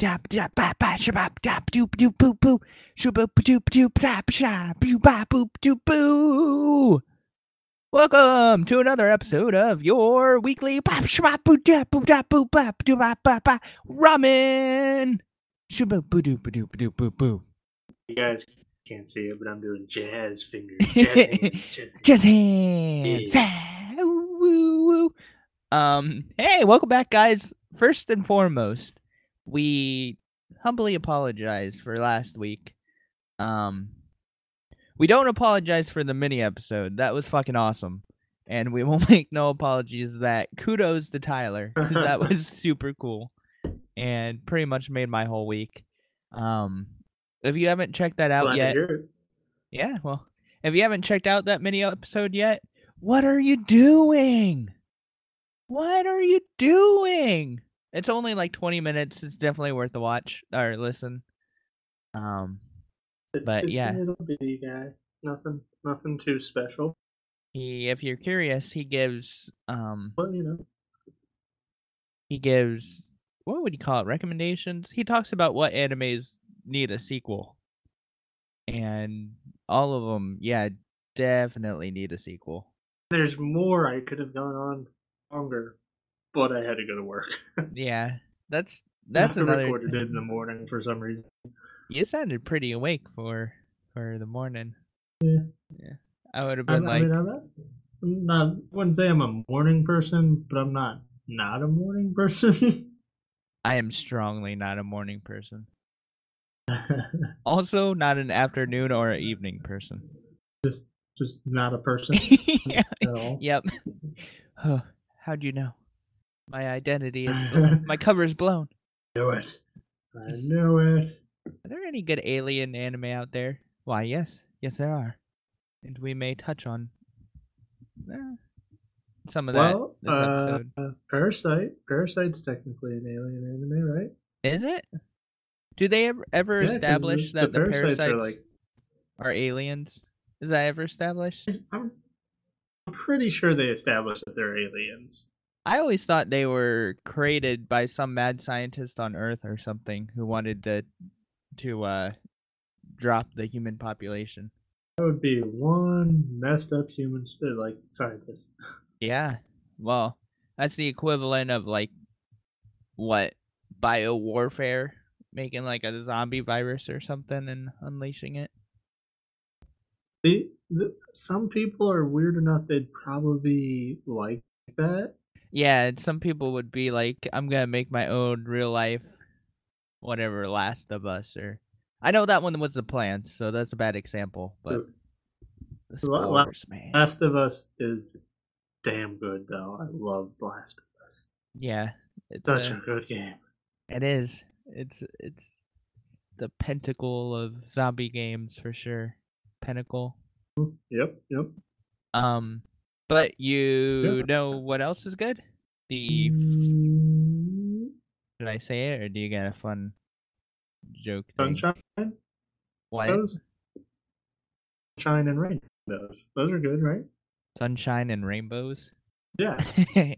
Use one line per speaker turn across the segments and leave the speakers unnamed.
Shaboop dap dap dap ba ba doop doop boo boo shaboop doop doop dap sha boo ba boop doop boo. Welcome to another episode of your weekly bop shabap boo dap boo dap boo ba doo ba ba ba ramen. Boo doop boo doop doop boo boo.
You guys can't see it, but I'm doing jazz fingers. Jazz hands. Jazz hands.
Woo, woo. Um, hey, welcome back, guys. First and foremost, we humbly apologize for last week. Um, we don't apologize for the mini episode. That was fucking awesome. And we will make no apologies that kudos to Tyler. that was super cool and pretty much made my whole week. Um, if you haven't checked that out
Glad
yet, yeah, well, if you haven't checked out that mini episode yet, what are you doing? What are you doing? It's only like 20 minutes. It's definitely worth the watch or listen. Um,
It's
But,
just
yeah.
a little bitty guy. Nothing, nothing too special.
he, if you're curious, he gives um
But you know,
he gives what would you call it recommendations he talks about what animes need a sequel and all of them yeah definitely need a sequel
there's more I could have gone on longer, but I had to go to work.
yeah that's that's
I
another
recorded it in the morning for some reason.
you sounded pretty awake for for the morning
Yeah.
yeah i would have been
I
like
mean, I'm not, not. Wouldn't say I'm a morning person, but I'm not not a morning person.
i am strongly not a morning person also not an afternoon or an evening person
just, just not a person
yeah.
at all.
Yep. Huh, How'd you know? My identity is blown. my cover is blown.
knew it. I knew it.
Are there any good alien anime out there? Why, yes, yes, there are, and we may touch on eh, some of that
Well,
this
uh,
episode.
Parasite. Parasite's technically an alien anime, right?
Is it? Do they ever, ever
Yeah,
establish
the,
that the,
parasites,
parasites
are like.
are aliens? Is that ever established?
I'm, I'm pretty sure they established that they're aliens.
I always thought they were created by some mad scientist on Earth or something who wanted to to uh drop the human population.
That would be one messed up human, st- like scientist.
Yeah. Well, that's the equivalent of like what bio warfare, making like a zombie virus or something and unleashing it.
The, the, some people are weird enough they'd probably like that.
Yeah, and some people would be like, I'm gonna make my own real life whatever Last of Us or I know that one was the plan, so that's a bad example, but the spoilers, man.
Last of Us is damn good, though. I love Last of Us.
Yeah, it's
Such
a-
a good game.
it is. It's it's the pentacle of zombie games for sure. Pentacle.
Yep, yep.
Um, but you
Yeah.
know what else is good? The
Mm,
should I say it or do you got a fun joke? thing?
Sunshine
What?
goes. Shine and rain. those. Those are good, right?
Sunshine and rainbows.
Yeah.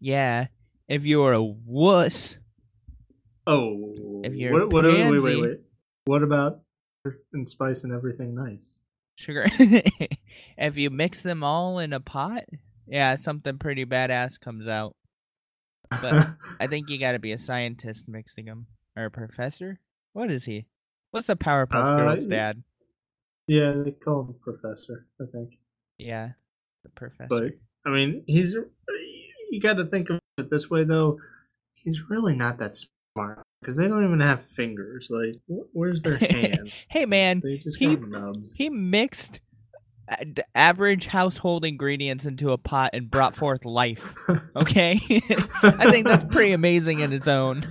yeah. If you're a wuss,
Oh.
If you're
what, what, wait, wait,
pansy-
wait. What about and spice and everything nice?
Sugar. if you mix them all in a pot, yeah, something pretty badass comes out. But- I think you got to be a scientist mixing them or a professor. What is he? What's the Powerpuff
Uh,
Girls
y-
dad?
yeah, they call him professor, I think.
Yeah, the professor.
But I mean, he's you got to think of it this way though. He's really not that smart because they don't even have fingers. Like, wh- where's their hand?
hey man,
they just
he-
nubs.
he mixed a- d- average household ingredients into a pot and brought forth life. Okay, I think that's pretty amazing in its own.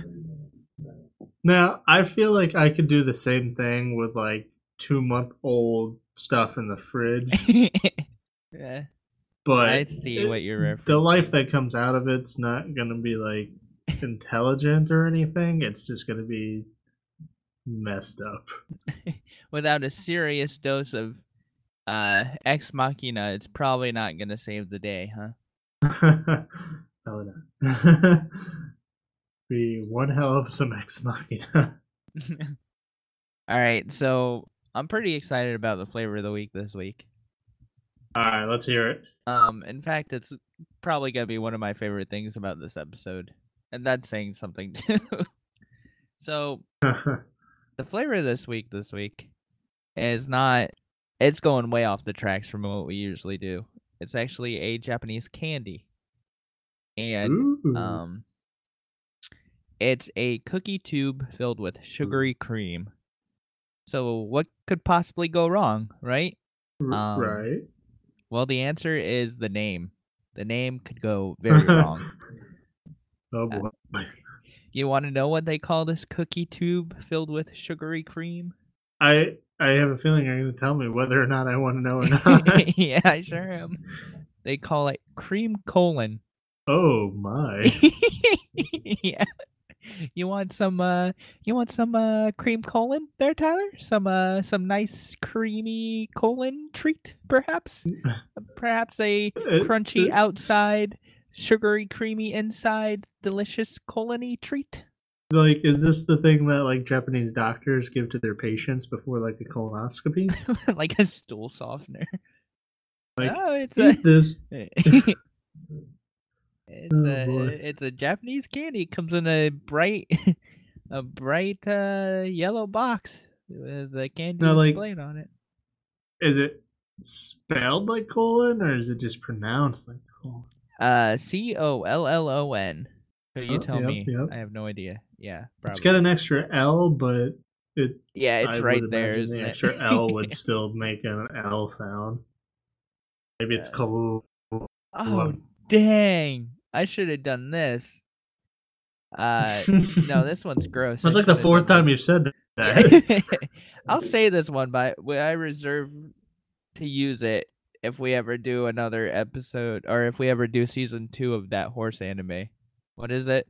Now, I feel like I could do the same thing with like two month old stuff in the fridge,
yeah,
but
I see
it-
what you're
the life that comes out of it's not gonna be like intelligent or anything. It's just gonna be messed up.
without a serious dose of uh ex machina it's probably not gonna save the day huh
oh no. be one hell of some ex machina.
all right so i'm pretty excited about the flavor of the week this week
All right, let's hear it.
um in fact it's probably gonna be one of my favorite things about this episode and that's saying something too so the flavor this week this week is not it's going way off the tracks from what we usually do it's actually a japanese candy and
Ooh.
Um, it's a cookie tube filled with sugary cream. So what could possibly go wrong, right? Um,
right.
Well, the answer is the name. The name could go very wrong.
Oh
Uh,
boy.
You want to know what they call this cookie tube filled with sugary cream?
I I have a feeling you're going to tell me whether or not I want to know or not.
yeah, I sure am. They call it cream colon.
oh my.
yeah. You want some uh you want some uh cream colon there, Tyler? Some uh some nice creamy colon treat, perhaps? Perhaps a
Uh,
crunchy
uh,
outside, sugary creamy inside, delicious colony treat?
Like, is this the thing that like Japanese doctors give to their patients before like a colonoscopy?
like a stool softener.
Like,
oh, it's a
this.
it's
Oh,
a
boy.
it's a Japanese candy. It comes in a bright a bright uh yellow box with a candy
Now, like-
displayed on it.
Is it spelled like colon or is it just pronounced like colon?
Uh C O L L O N. So you
Oh,
tell
yep,
me.
yep.
I have no idea. Yeah,
it's got an extra L, but it
yeah, it's
I
right there,
the
it?
extra L would still make an L sound. Maybe it's
Uh,
colon.
oh dang! I should have done this. Uh, no, this one's gross.
That's like the fourth time you've said that.
I'll say this one, but I reserve to use it if we ever do another episode or if we ever do season two of that horse anime. What is it?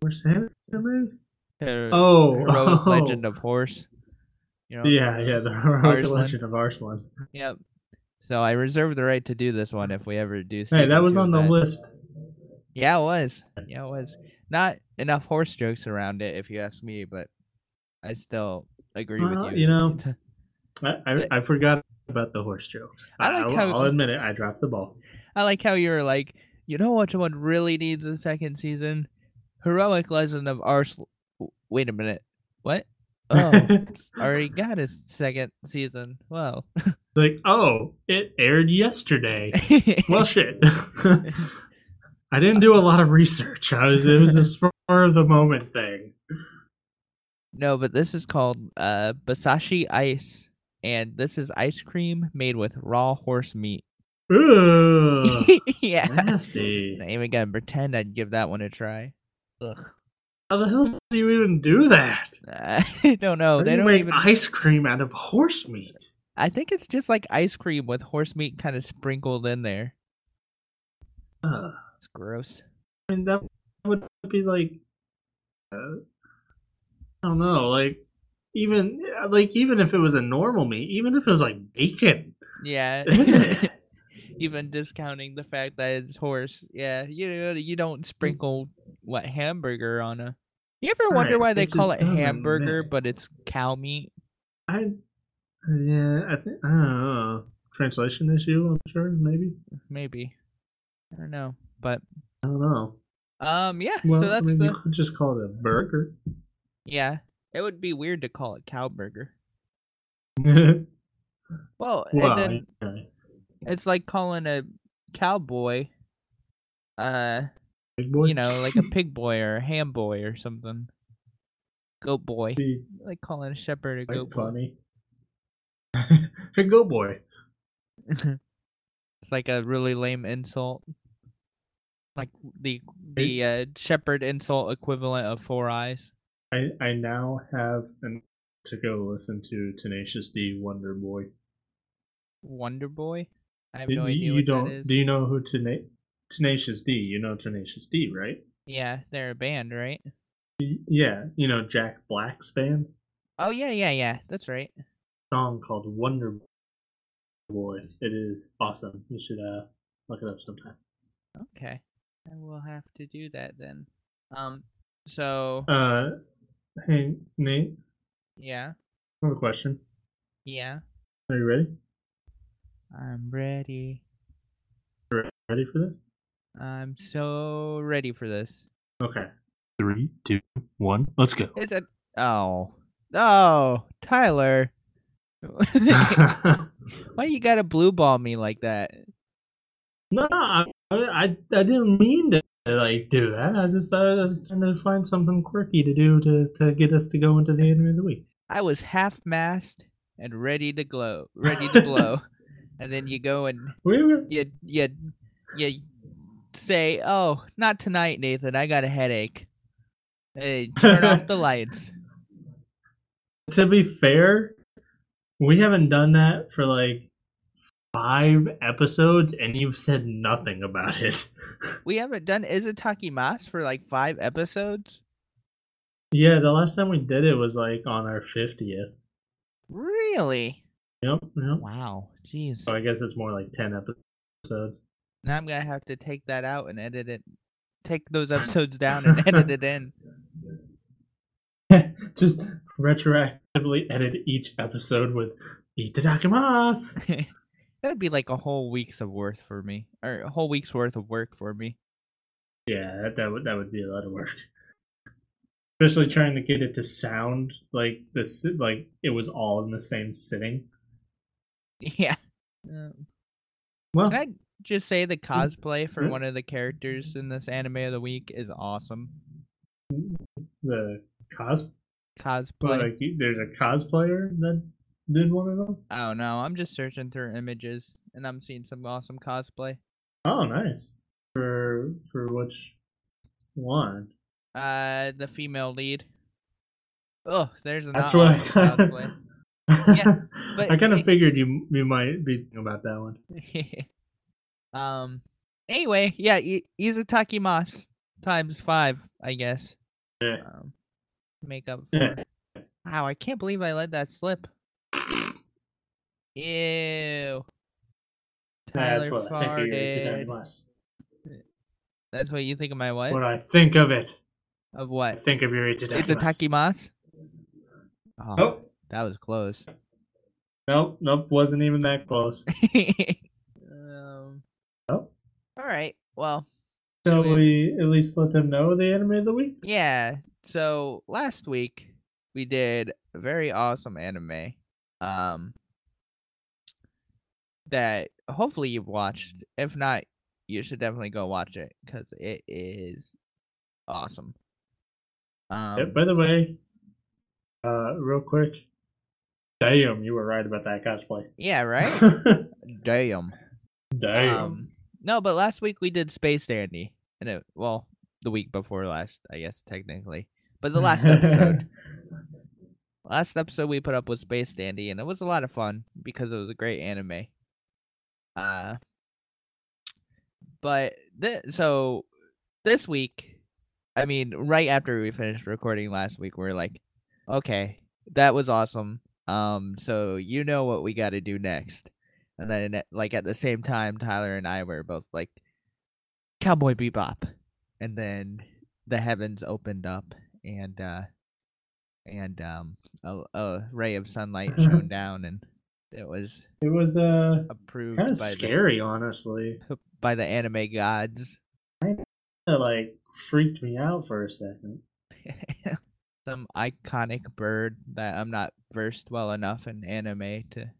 Where's anime?
Her-
Oh,
Heroic
oh.
Legend of Horse. You know?
Yeah, yeah, the heroic
Arslan.
legend of Arslan.
Yep. So I reserve the right to do this one if we ever do.
Hey, that was on the
that.
list.
Yeah, it was. Yeah, it was. Not enough horse jokes around it, if you ask me, but I still agree
Well,
with
you
you.
know, I, I, I forgot about the horse jokes.
I like
will
how-
I'll admit it. I dropped the ball.
I like how you're like, you know what someone really needs a second season? Heroic Legend of Arslan. Wait a minute. What? Oh, it's already got a second season. Well,
like, oh, it aired yesterday. Well, shit. I didn't do a lot of research. I was it was a spur of the moment thing.
no, but this is called uh, Basashi Ice, and this is ice cream made with raw horse meat.
Ugh,
yeah.
nasty.
Not even gonna pretend I'd give that one a try. Ugh.
How the hell do you even do that?
I don't know.
How do
they
you
don't
make
even.
ice cream out of horse meat?
I think it's just like ice cream with horse meat kind of sprinkled in there.
Ugh.
It's gross.
I mean, that would be like, uh, I don't know, like even like even if it was a normal meat, even if it was like bacon,
Yeah. Even discounting the fact that it's horse. Yeah, you you don't sprinkle what hamburger on a. You ever wonder why they
it
call it hamburger, but it's cow meat?
I yeah, I think I don't know. Translation issue, I'm sure, maybe.
Maybe. I don't know, but
I don't know.
um, yeah.
Well,
so that's
I mean,
the
you could just call it a burger.
yeah. It would be weird to call it cow burger. Well, and then
yeah.
it's like calling a cowboy, uh,
boy.
you know, like a pig boy or a ham boy or something. Goat boy,
be
like calling a shepherd a goat boy.
funny. hey, go boy.
it's like a really lame insult. Like the the uh, shepherd insult equivalent of four eyes.
I I now have an to go listen to Tenacious D Wonder Boy.
Wonder Boy. I have no
do
idea
you don't do you know who Tena- Tenacious D? You know Tenacious D, right?
Yeah, they're a band, right?
Yeah, you know Jack Black's band.
Oh yeah, yeah, yeah. That's right.
Song called Wonder Boy. It is awesome. You should uh look it up sometime.
Okay, I will have to do that then. Um, so
Uh, hey Nate,
yeah,
I have a question.
yeah,
Are you ready?
I'm ready.
Ready for this?
I'm so ready for this.
Okay. Three, two, one, let's go.
It's a oh oh Tyler. Why you gotta blue ball me like that?
No, I, I I didn't mean to like do that. I just I was trying to find something quirky to do to to get us to go into the anime of the week.
I was half mast and ready to glow, ready to blow, and then you go and
We were
you you you say, "Oh, not tonight, Nathan. I got a headache." Hey, turn off the lights.
to be fair, we haven't done that for like five episodes, and you've said nothing about it.
We haven't done Izutaki Mas for like five episodes.
yeah, the last time we did it was like on our fiftieth.
Really?
Yep, yep.
Wow. Jeez.
So I guess it's more like ten episodes.
Now I'm gonna have to take that out and edit it. Take those episodes down and edit it in.
Just retroactively edit each episode with Itadakimasu.
That'd be like a whole week's of worth for me, or a whole week's worth of work for me.
Yeah, that, that would that would be a lot of work. Especially trying to get it to sound like this, like it was all in the same sitting.
Yeah. Um,
Well,
can I just say the hmm. cosplay for
Yeah.
one of the characters in this anime of the week is awesome.
Hmm, the cos,
Cosplay.
like there's a cosplayer that did one of them.
I don't know. I'm just searching through images and I'm seeing some awesome cosplay.
Oh, nice. For for which one?
Uh, the female lead. Oh, there's an
That's
awesome
what I.
Yeah, but
I kind of figured you you might be thinking about that one.
um. Anyway, yeah, Izutaki Mas times five, I guess.
Yeah.
Um, make up
Yeah.
Wow, I can't believe I let that slip. Ew. Tyler
That's what I think of your
farted.
Itadakimasu.
That's what you think of my wife?
what? I think of it,
Of
I
what?
think of your Itadakimasu.
It's a takimas. Oh,
Nope.
that was close.
Nope, nope, wasn't even that close.
um,
Oh.
all right. Well,
Shall
Sweet.
we at least let them know the anime of the week?
yeah. So last week we did a very awesome anime. Um, that hopefully you've watched. If not, you should definitely go watch it because it is awesome. Um,
Yeah, by the way, uh, real quick, damn, you were right about that cosplay.
yeah, right. Damn.
damn.
Um, no, but last week we did Space Dandy, and it well, the week before last, I guess technically, but the last episode, last episode we put up was Space Dandy, and it was a lot of fun because it was a great anime. Uh, but th- so this week, I mean, right after we finished recording last week, we're like, okay, that was awesome. Um, so you know what we got to do next. And then, like at the same time, Tyler and I were both like, "Cowboy Bebop," and then the heavens opened up, and uh, and um, a, a ray of sunlight shone down, and it was
It was uh
approved
kind of scary, honestly.
by the anime gods.
It like freaked me out for a second.
Some iconic bird that I'm not versed well enough in anime to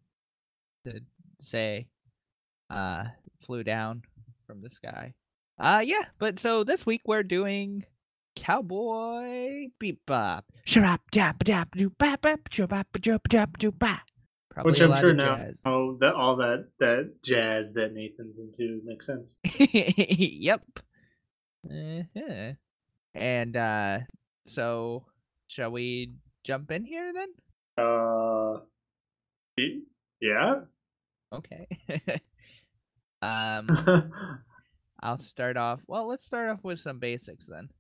to say uh flew down from the sky. Uh yeah, but so this week we're doing Cowboy Bebop. Sharap dap dap doo bap bap chubap chub chub doo ba. Probably
Which I'm sure now oh that all that that jazz that Nathan's into makes sense.
yep. Uh-huh. And uh so shall we jump in here then?
Uh yeah.
Okay. um I'll start off. Well, let's start off with some basics then.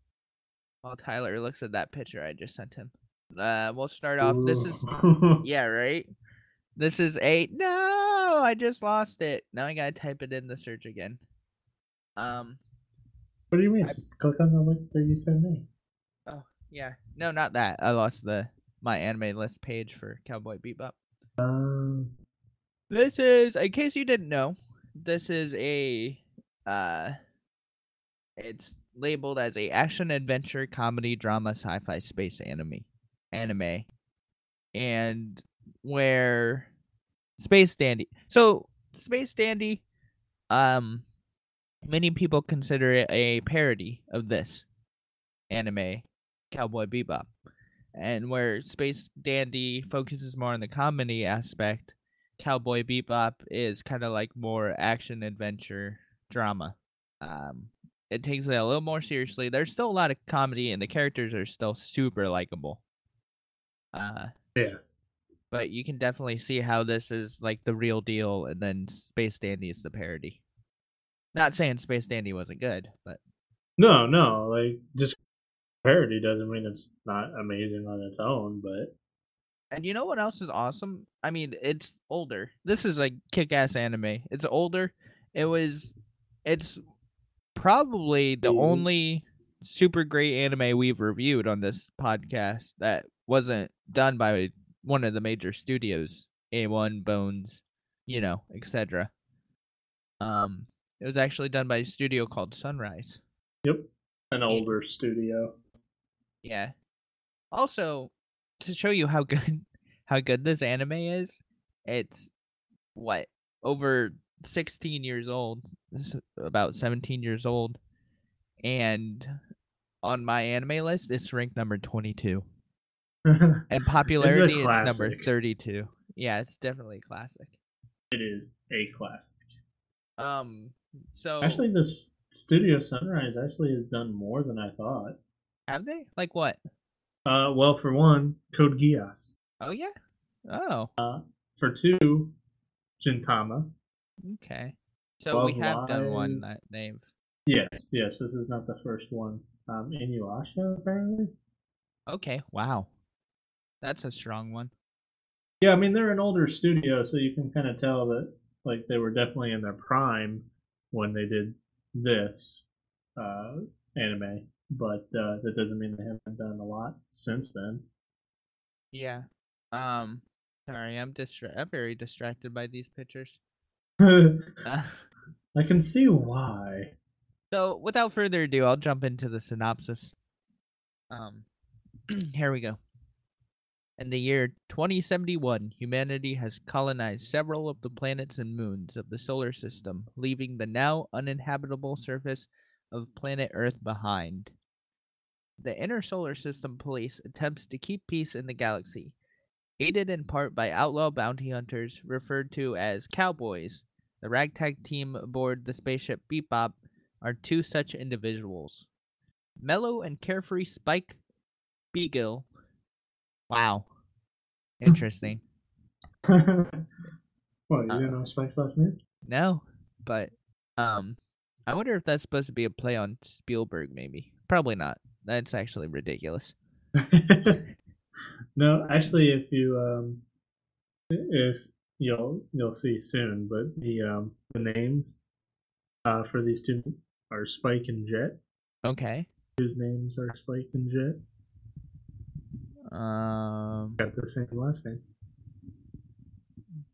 While Tyler looks at that picture I just sent him. Uh we'll start off. This is yeah, right? This is eight. no, I just lost it. Now I gotta type it in the search again. Um
What do you mean?
I-
Just click on the link that you sent me.
Oh yeah. No, not that. I lost the my anime list page for Cowboy Bebop.
Um
This is, in case you didn't know, this is a, uh, it's labeled as a action adventure comedy drama sci-fi space anime, anime, and where Space Dandy. So Space Dandy, um, many people consider it a parody of this anime, Cowboy Bebop, and where Space Dandy focuses more on the comedy aspect. Cowboy Bebop is kind of like more action adventure drama. Um, it takes it a little more seriously. There's still a lot of comedy, and the characters are still super likable. Uh,
yeah.
But you can definitely see how this is like the real deal, and then Space Dandy is the parody. Not saying Space Dandy wasn't good, but
No, no, like just parody doesn't mean it's not amazing on its own, but
And you know what else is awesome? I mean, it's older. This is a kick-ass anime. It's older. It was it's probably the only super great anime we've reviewed on this podcast that wasn't done by one of the major studios, A1, Bones, you know, etc. Um it was actually done by a studio called Sunrise.
yep. An older studio.
Yeah. Also, to show you how good how good this anime is, it's what over 16 years old. This is about 17 years old, and on my anime list, it's ranked number 22, and popularity it's number 32. Yeah, it's definitely a classic.
it is a classic.
Um, so
Actually, this Studio Sunrise actually has done more than I thought.
have they like what?
Uh, well, for one, Code Geass.
Oh yeah. Oh,
For two, Gintama.
okay. So we
Love
have done one
Live.
that they've
Yes, yes, this is not the first one. Um, Inuyasha, apparently.
Okay, wow. That's a strong one.
Yeah, I mean they're an older studio, so you can kind of tell that like they were definitely in their prime when they did this uh, anime, but uh, that doesn't mean they haven't done a lot since then.
Yeah. Um sorry, I'm distra- I'm very distracted by these pictures.
I
Uh,
can see why.
so, without further ado, I'll jump into the synopsis. Um here we go. In the year 2071, humanity has colonized several of the planets and moons of the solar system, leaving the now uninhabitable surface of planet Earth behind. The Inner Solar System Police attempts to keep peace in the galaxy, aided in part by outlaw bounty hunters referred to as cowboys. The ragtag team aboard the spaceship Bebop are two such individuals. Mellow and carefree Spike Spiegel. Wow. Interesting.
what, you
Uh,
didn't know Spike's last name?
No, but um, I wonder if that's supposed to be a play on Spielberg. Maybe. Probably not. That's actually ridiculous.
no, actually, if you um, if you'll you'll see soon. But the um the names uh for these two are Spike and Jet.
Okay.
Whose names are Spike and Jet?
Um,
Got the same last name.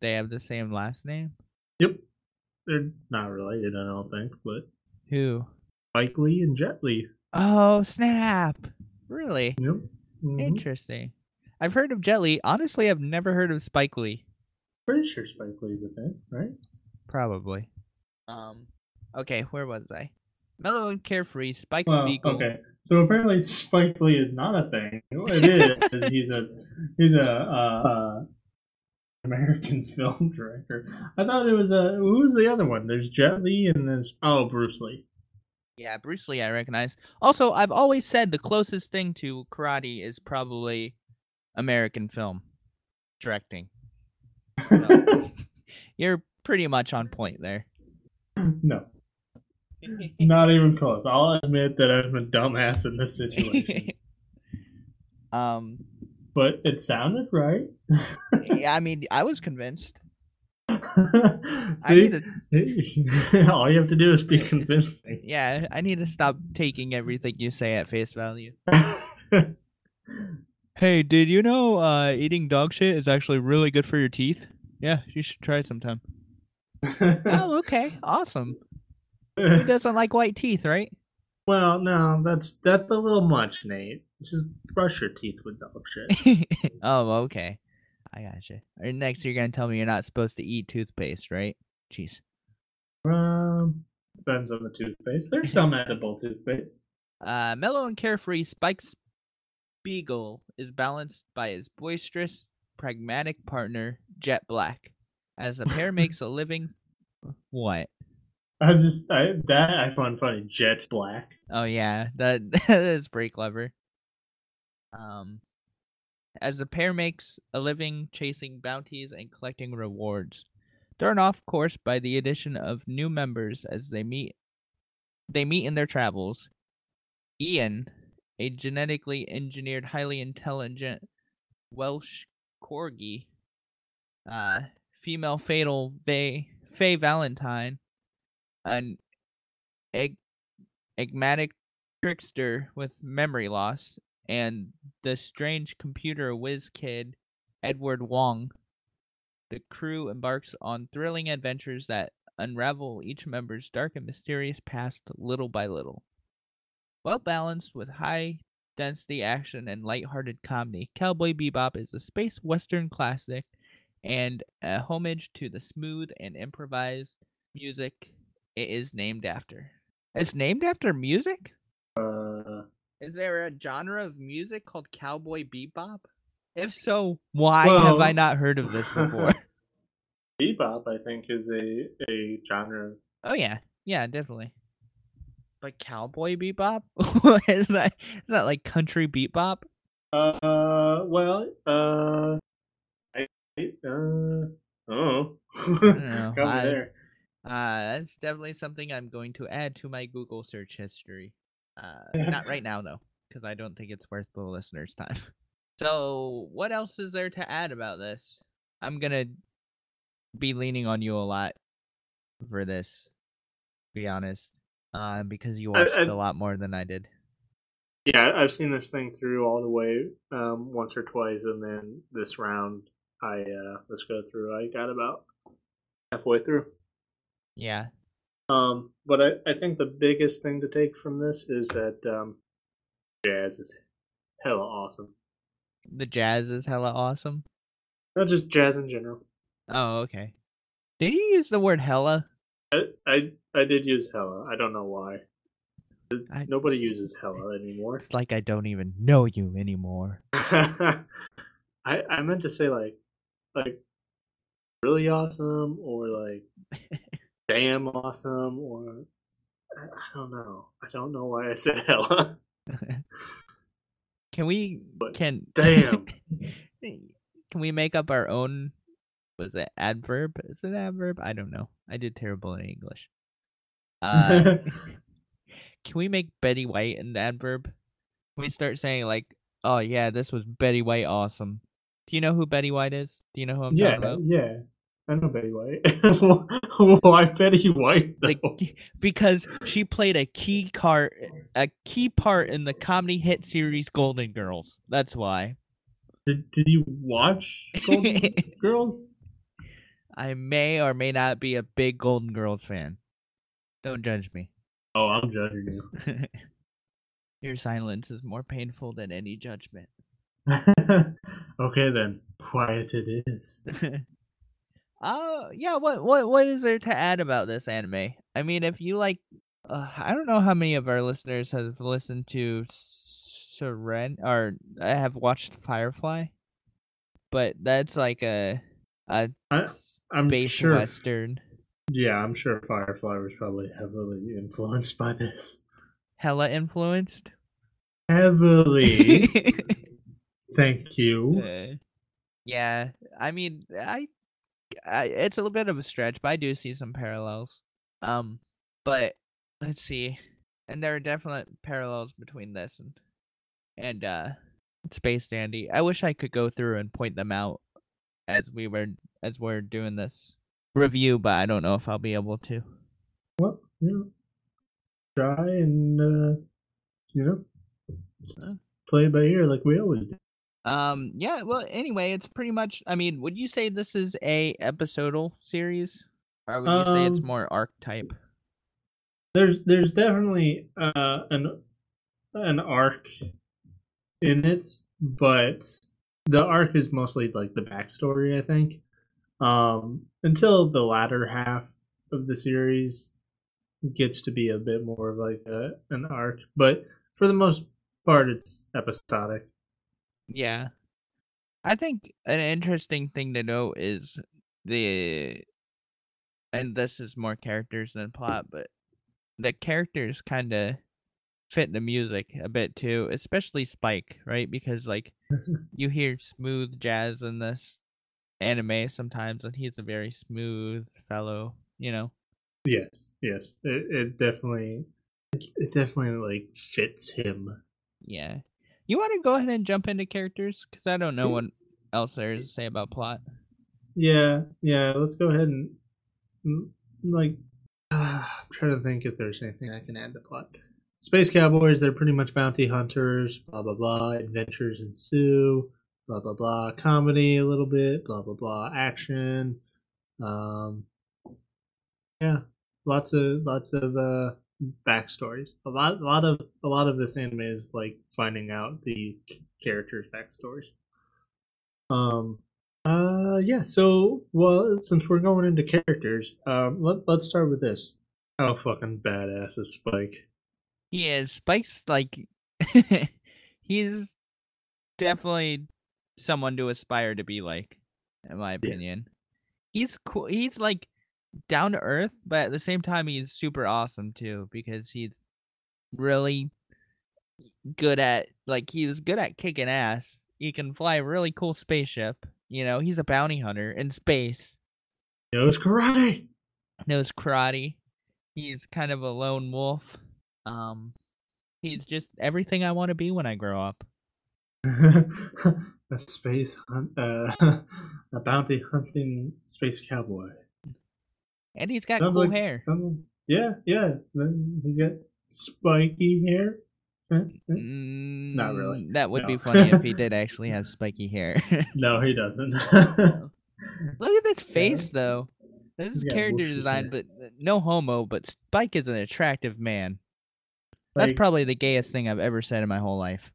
they have the same last name.
Yep. They're not related, I don't think, but
Who?
Spike Lee and Jet Lee.
Oh, snap! Really
Yep. Mhm.
interesting. I've heard of Jet Li. Honestly, I've never heard of Spike Lee.
Pretty sure Spike Lee's a thing, right?
Probably. Um. Okay, where was I? Mellow and carefree, Spike
Well,
Spiegel.
okay. So apparently Spike Lee is not a thing. What it is, he's a he's a uh, uh, American film director. I thought it was a who's the other one? There's Jet Li and there's oh Bruce Lee.
Yeah, Bruce Lee, I recognize. Also, I've always said the closest thing to karate is probably American film directing. So, you're pretty much on point there.
no, not even close. I'll admit that I'm a dumbass in this situation,
um,
but it sounded right.
yeah, I mean, I was convinced.
See,
need to,
all you have to do is be convincing.
yeah, I need to stop taking everything you say at face value. Hey, did you know uh, eating dog shit is actually really good for your teeth? Yeah, you should try it sometime. oh, okay, awesome. Who doesn't like white teeth, right?
well, no, that's that's a little much, Nate. Just brush your teeth with dog shit.
oh, okay. I gotcha. Next, you're gonna tell me you're not supposed to eat toothpaste, right? Jeez.
Um, depends on the toothpaste. There's some edible toothpaste.
Uh, mellow and carefree, Spike Spiegel is balanced by his boisterous, pragmatic partner, Jet Black. As the pair makes a living. What?
I just I that I find funny. Jet black.
Oh yeah, that that is pretty clever. Um, as the pair makes a living chasing bounties and collecting rewards, thrown off course by the addition of new members as they meet they meet in their travels. Ein, a genetically engineered, highly intelligent Welsh corgi, uh, female fatal Faye, Faye Valentine, an egg, enigmatic trickster with memory loss, and the strange computer whiz kid Edward Wong. The crew embarks on thrilling adventures that unravel each member's dark and mysterious past little by little. Well balanced with high density action and light-hearted comedy, Cowboy Bebop is a space western classic and a homage to the smooth and improvised music it is named after. It's named after music?
Uh,
Is there a genre of music called Cowboy Bebop? If so, why have I not heard of this before?
bebop, I think, is a a genre.
oh yeah, yeah, definitely. But Cowboy Bebop? is that is that like country bebop?
Uh, well, uh, I, uh, oh,
know.
Come
I-
there.
Uh, that's definitely something I'm going to add to my Google search history. Uh, not right now though, because I don't think it's worth the listeners' time. So, what else is there to add about this? I'm gonna be leaning on you a lot for this, to be honest, uh, because you
I-
watched
I-
a lot more than I did.
Yeah, I've seen this thing through all the way um, once or twice, and then this round, I uh, let's go through. I got about halfway through.
Yeah,
Um, but I, I think the biggest thing to take from this is that um, jazz is hella awesome.
the jazz is hella awesome.
Not just jazz in general.
Oh, okay. Did you use the word hella?
I I, I did use hella. I don't know why.
I-
Nobody uses hella anymore.
It's like I don't even know you anymore.
I I meant to say like like really awesome or like damn awesome or I, I don't know. I don't know why I said hella.
Can we
But
can
damn.
can we make up our own was it adverb? Is it adverb? I don't know. I did terrible in English. Uh can we make Betty White an adverb? Can we start saying like, "Oh yeah, this was Betty White awesome." Do you know who Betty White is? Do you know who I'm
yeah,
talking about?
yeah. I know Betty White. Why Betty White? Though?
The, because she played a key part, a key part in the comedy hit series Golden Girls. That's why.
Did Did you watch Golden Girls?
I may or may not be a big Golden Girls fan. Don't judge me.
Oh, I'm judging you.
Your silence is more painful than any judgment.
okay then, quiet it is.
Uh, yeah. What what what is there to add about this anime? I mean, if you like, uh, I don't know how many of our listeners have listened to Seren or have watched Firefly, but that's like a a
I, I'm
space
sure.
western.
Yeah, I'm sure Firefly was probably heavily influenced by this.
Hella influenced.
Heavily. Thank you.
Uh, yeah, I mean, I, I, it's a little bit of a stretch, but I do see some parallels. Um, but let's see, and there are definite parallels between this and and uh, Space Dandy. I wish I could go through and point them out as we were as we're doing this review, but I don't know if I'll be able to.
Well, you know, try and uh, you know, play by ear like we always do.
Um, yeah. Well, anyway, it's pretty much. I mean, would you say this is a episodal series, or would you say it's
Um,
more archetype?
There's there's definitely uh, an an arc in it, but the arc is mostly like the backstory. I think um, until the latter half of the series gets to be a bit more of like a, an arc, but for the most part, it's episodic.
Yeah. I think an interesting thing to note is the and this is more characters than plot, but the characters kind of fit the music a bit too, especially Spike, right? Because like you hear smooth jazz in this anime sometimes and he's a very smooth fellow, you know.
Yes, yes, it, it definitely it, it definitely like fits him.
Yeah. You want to go ahead and jump into characters cuz I don't know what else there is to say about plot.
Yeah, yeah. Let's go ahead and like. Uh, I'm trying to think if there's anything I can add to plot. Space cowboys. They're pretty much bounty hunters. Blah blah blah. Adventures ensue. Blah blah blah. Comedy a little bit. Blah blah blah. Action. Um. Yeah, lots of lots of uh backstories. A lot, a lot of a lot of this anime is like finding out the characters' backstories. Um. Uh. Yeah. So, well, since we're going into characters, um, let let's start with this. How fucking badass is Spike?
He is. Spike's like he's definitely someone to aspire to be like, in my opinion. He's cool. He's like down to earth, but at the same time, he's super awesome too because he's really good at like he's good at kicking ass. He can fly a really cool spaceship. You know, he's a bounty hunter in space.
Knows karate.
knows karate. He's kind of a lone wolf. Um, he's just everything I want to be when I grow up.
a space hunt, uh, a bounty hunting space cowboy.
And he's got
Sounds
cool
like-
hair.
Someone- Yeah, yeah. He's got spiky hair.
Not
really.
Mm, That would be funny if he did actually have spiky hair.
No, he doesn't.
Look at this face, though. This is character design,
hair.
but uh, no homo. But Spike is an attractive man. That's
Like,
probably the gayest thing I've ever said in my whole life.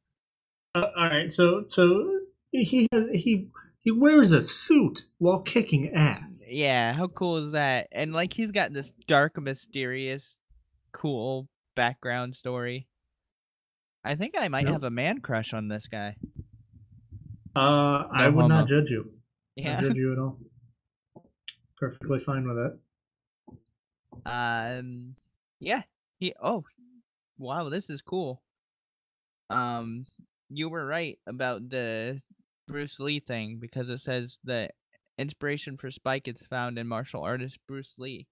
uh, all right. So, so he has, he he wears a suit while kicking ass.
Yeah, how cool is that? And like he's got this dark, mysterious, cool background story. I think I might have a man crush on this guy.
Uh, I would
homo.
not judge you.
Yeah.
Not judge you at all. Perfectly fine with it.
Um yeah. He oh wow, this is cool. Um you were right about the Bruce Lee thing because it says the inspiration for Spike is found in martial artist Bruce Lee.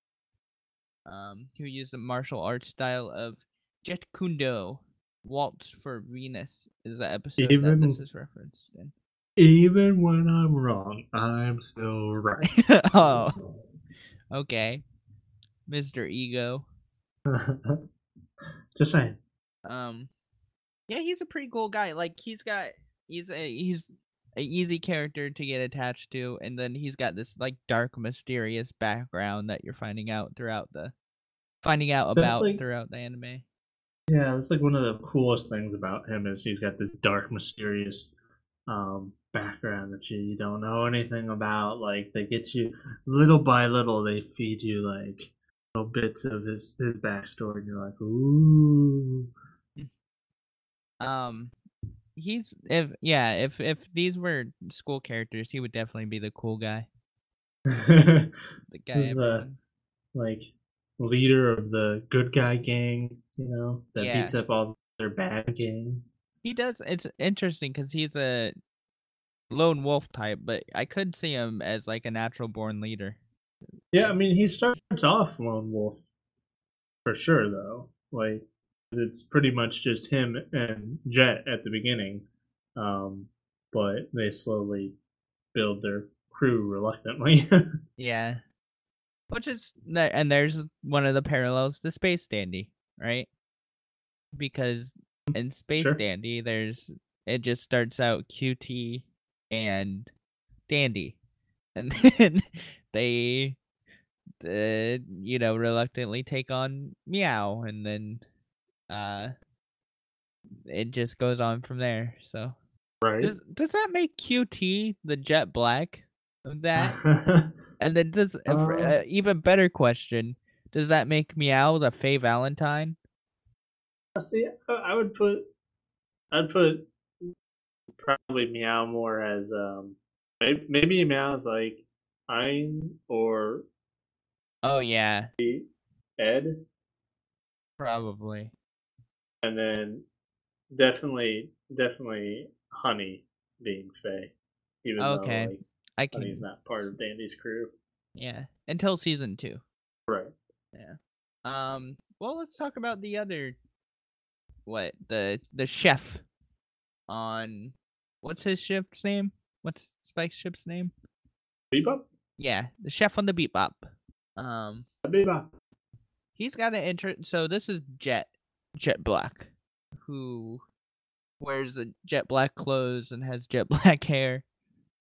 Um who used the martial arts style of Jet Kundo. Waltz for Venus is the episode
Even-
that this is referenced in.
Even when I'm wrong, I'm still right.
oh, okay, Mr. Ego.
Just saying.
Um, yeah, he's a pretty cool guy. Like he's got he's a he's a easy character to get attached to, and then he's got this like dark, mysterious background that you're finding out throughout the finding out
That's
about
like-
throughout the anime.
Yeah, that's like one of the coolest things about him is he's got this dark, mysterious um, background that you, you don't know anything about. Like they get you little by little, they feed you like little bits of his his backstory, and you're like, ooh.
Um, he's if yeah if if these were school characters, he would definitely be the cool guy, the guy.
He's,
everyone-
like leader of the good guy gang, you know, that
Yeah.
beats up all their bad gangs.
He does. It's interesting because he's a lone wolf type, but I could see him as like a natural born leader.
Yeah, I mean, he starts off lone wolf for sure, though. Like, it's pretty much just him and Jet at the beginning, um, but they slowly build their crew reluctantly.
Yeah. Which is and there's one of the parallels to Space Dandy, right? Because in Space
Sure.
Dandy, there's it just starts out QT and Dandy, and then they, uh, you know, reluctantly take on Meow, and then, uh, it just goes on from there. So
right?
does does that make QT the Jet Black of that? And then does uh, for-
Uh,
uh, even better question? Does that make Meow the Faye Valentine?
See, I I would put, I'd put probably Meow more as um, maybe, maybe Meow's like Ein or
Oh yeah,
Ed,
probably.
And then definitely, definitely Honey being Faye, even
Okay.
though like
I can.
Honey's not part of Dandy's crew.
Yeah, until season two.
Right. Yeah.
Um. Well, let's talk about the other. What the the chef on what's his ship's name? What's Spike's ship's name?
Bebop?
Yeah, the chef on the Bebop. Um,
Bebop.
he's got an inter. So this is Jet, Jet Black, who wears the jet black clothes and has jet black hair.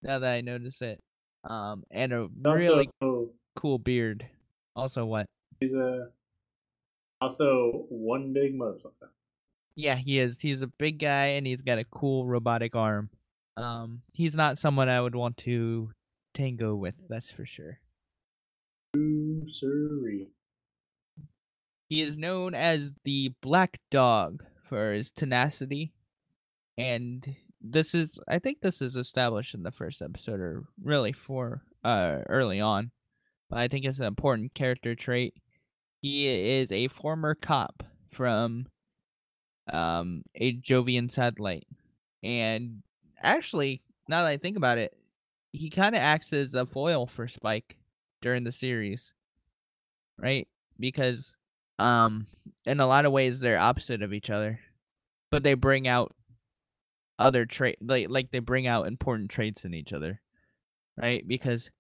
Now that I notice it, um, and a really
Also,
cool beard. Also, what?
he's a also one big motherfucker.
Yeah, he is. He's a big guy and he's got a cool robotic arm. Um, he's not someone I would want to tango with. That's for sure.
Ooh, Siree.
He is known as the Black Dog for his tenacity, and this is I think this is established in the first episode or really for uh early on. But I think it's an important character trait. He is a former cop from um a Jovian satellite. And actually, now that I think about it, he kind of acts as a foil for Spike during the series. Right? Because um in a lot of ways they're opposite of each other but they bring out other trait like like they bring out important traits in each other right because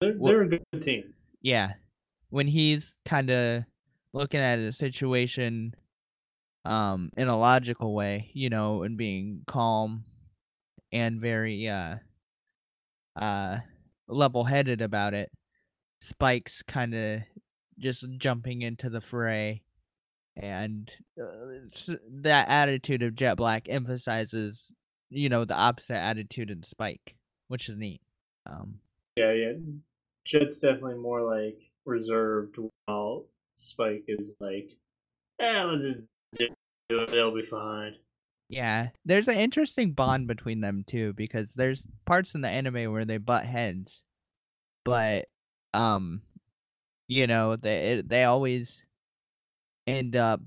They're, they're a good team.
yeah when he's kind of looking at a situation um in a logical way you know and being calm and very uh uh level-headed about it spike's kind of just jumping into the fray and uh, that attitude of jet black emphasizes you know the opposite attitude in spike which is neat um
Yeah, yeah. Jet's definitely more like reserved, while Spike is like, "Yeah, let's just do it. It'll be fine."
Yeah, there's an interesting bond between them too because there's parts in the anime where they butt heads, but um, you know they they always end up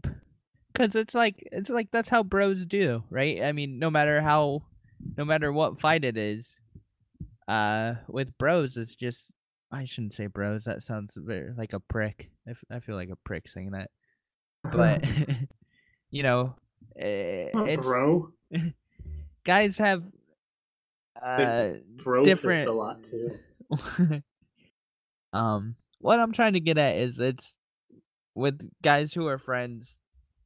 because it's like it's like that's how bros do, right? I mean, no matter how, no matter what fight it is, uh, with bros, it's just I shouldn't say bros. That sounds very like a prick. I, f- I feel like a prick saying that, but you know, eh,
Oh,
it's
bro.
guys have uh,
Bro
different-
a lot too.
um, what I'm trying to get at is it's with guys who are friends.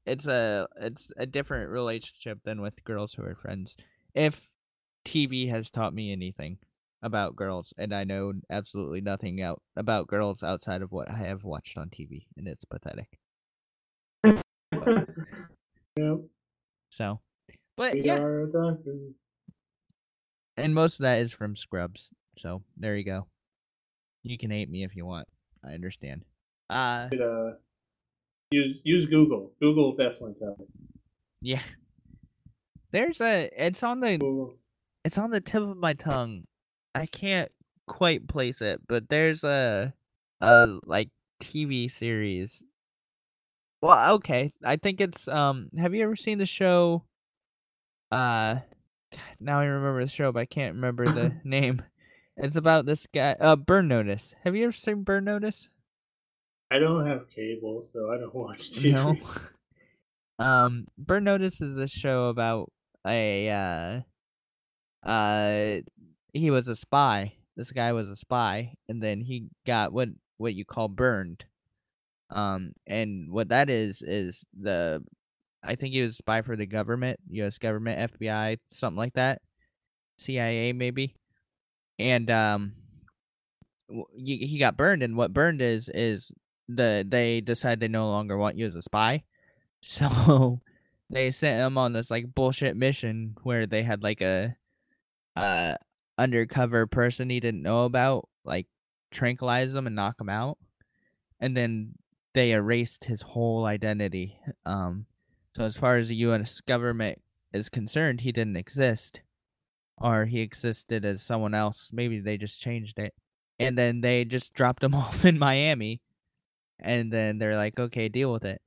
It's a it's a different relationship than with girls who are friends. If TV has taught me anything about girls, and I know absolutely nothing out about girls outside of what I have watched on TV, and it's pathetic.
Yep.
So, but
We
yeah,
are a doctor.
and most of that is from Scrubs. So there you go. You can hate me if you want. I understand. Uh,
uh, use use Google. Google definitely tell. you.
yeah. There's a. It's on the.
Google.
It's on the tip of my tongue. I can't quite place it, but there's a, a like TV series. Well, okay. I think it's um. Have you ever seen the show? Uh, now I remember the show, but I can't remember the name. It's about this guy. Uh, Burn Notice. Have you ever seen Burn Notice?
I don't have cable, so I don't watch TV.
No. um, Burn Notice is a show about a uh, uh, he was a spy. This guy was a spy, and then he got what what you call burned. Um, and what that is is the, I think he was a spy for the government, U.S. government, FBI, something like that, CIA maybe, and um, he got burned, and what burned is is the they decide they no longer want you as a spy, so they sent him on this like bullshit mission where they had like a uh undercover person he didn't know about like tranquilize him and knock him out. And then they erased his whole identity um so as far as the US government is concerned he didn't exist or he existed as someone else maybe they just changed it and then they just dropped him off in Miami and then they're like okay deal with it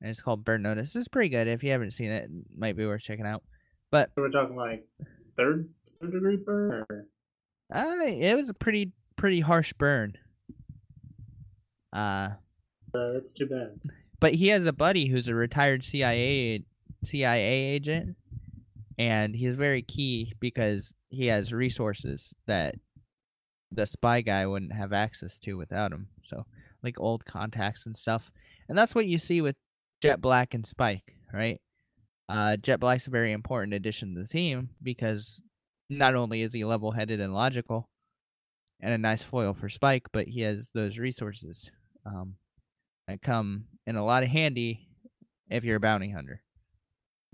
and it's called Burn Notice. It's pretty good. If you haven't seen it, it might be worth checking out. But
we're talking like third third degree burn. Or?
uh, it was a pretty pretty harsh burn. Uh,
Uh, that's too bad.
but he has a buddy who's a retired CIA CIA agent, and he's very key because he has resources that the spy guy wouldn't have access to without him. So like old contacts and stuff, and that's what you see with Jet Black and Spike, right? Uh, Jet Black's a very important addition to the team because not only is he level-headed and logical, and a nice foil for Spike, but he has those resources. Um, that come in a lot of handy if you're a bounty hunter.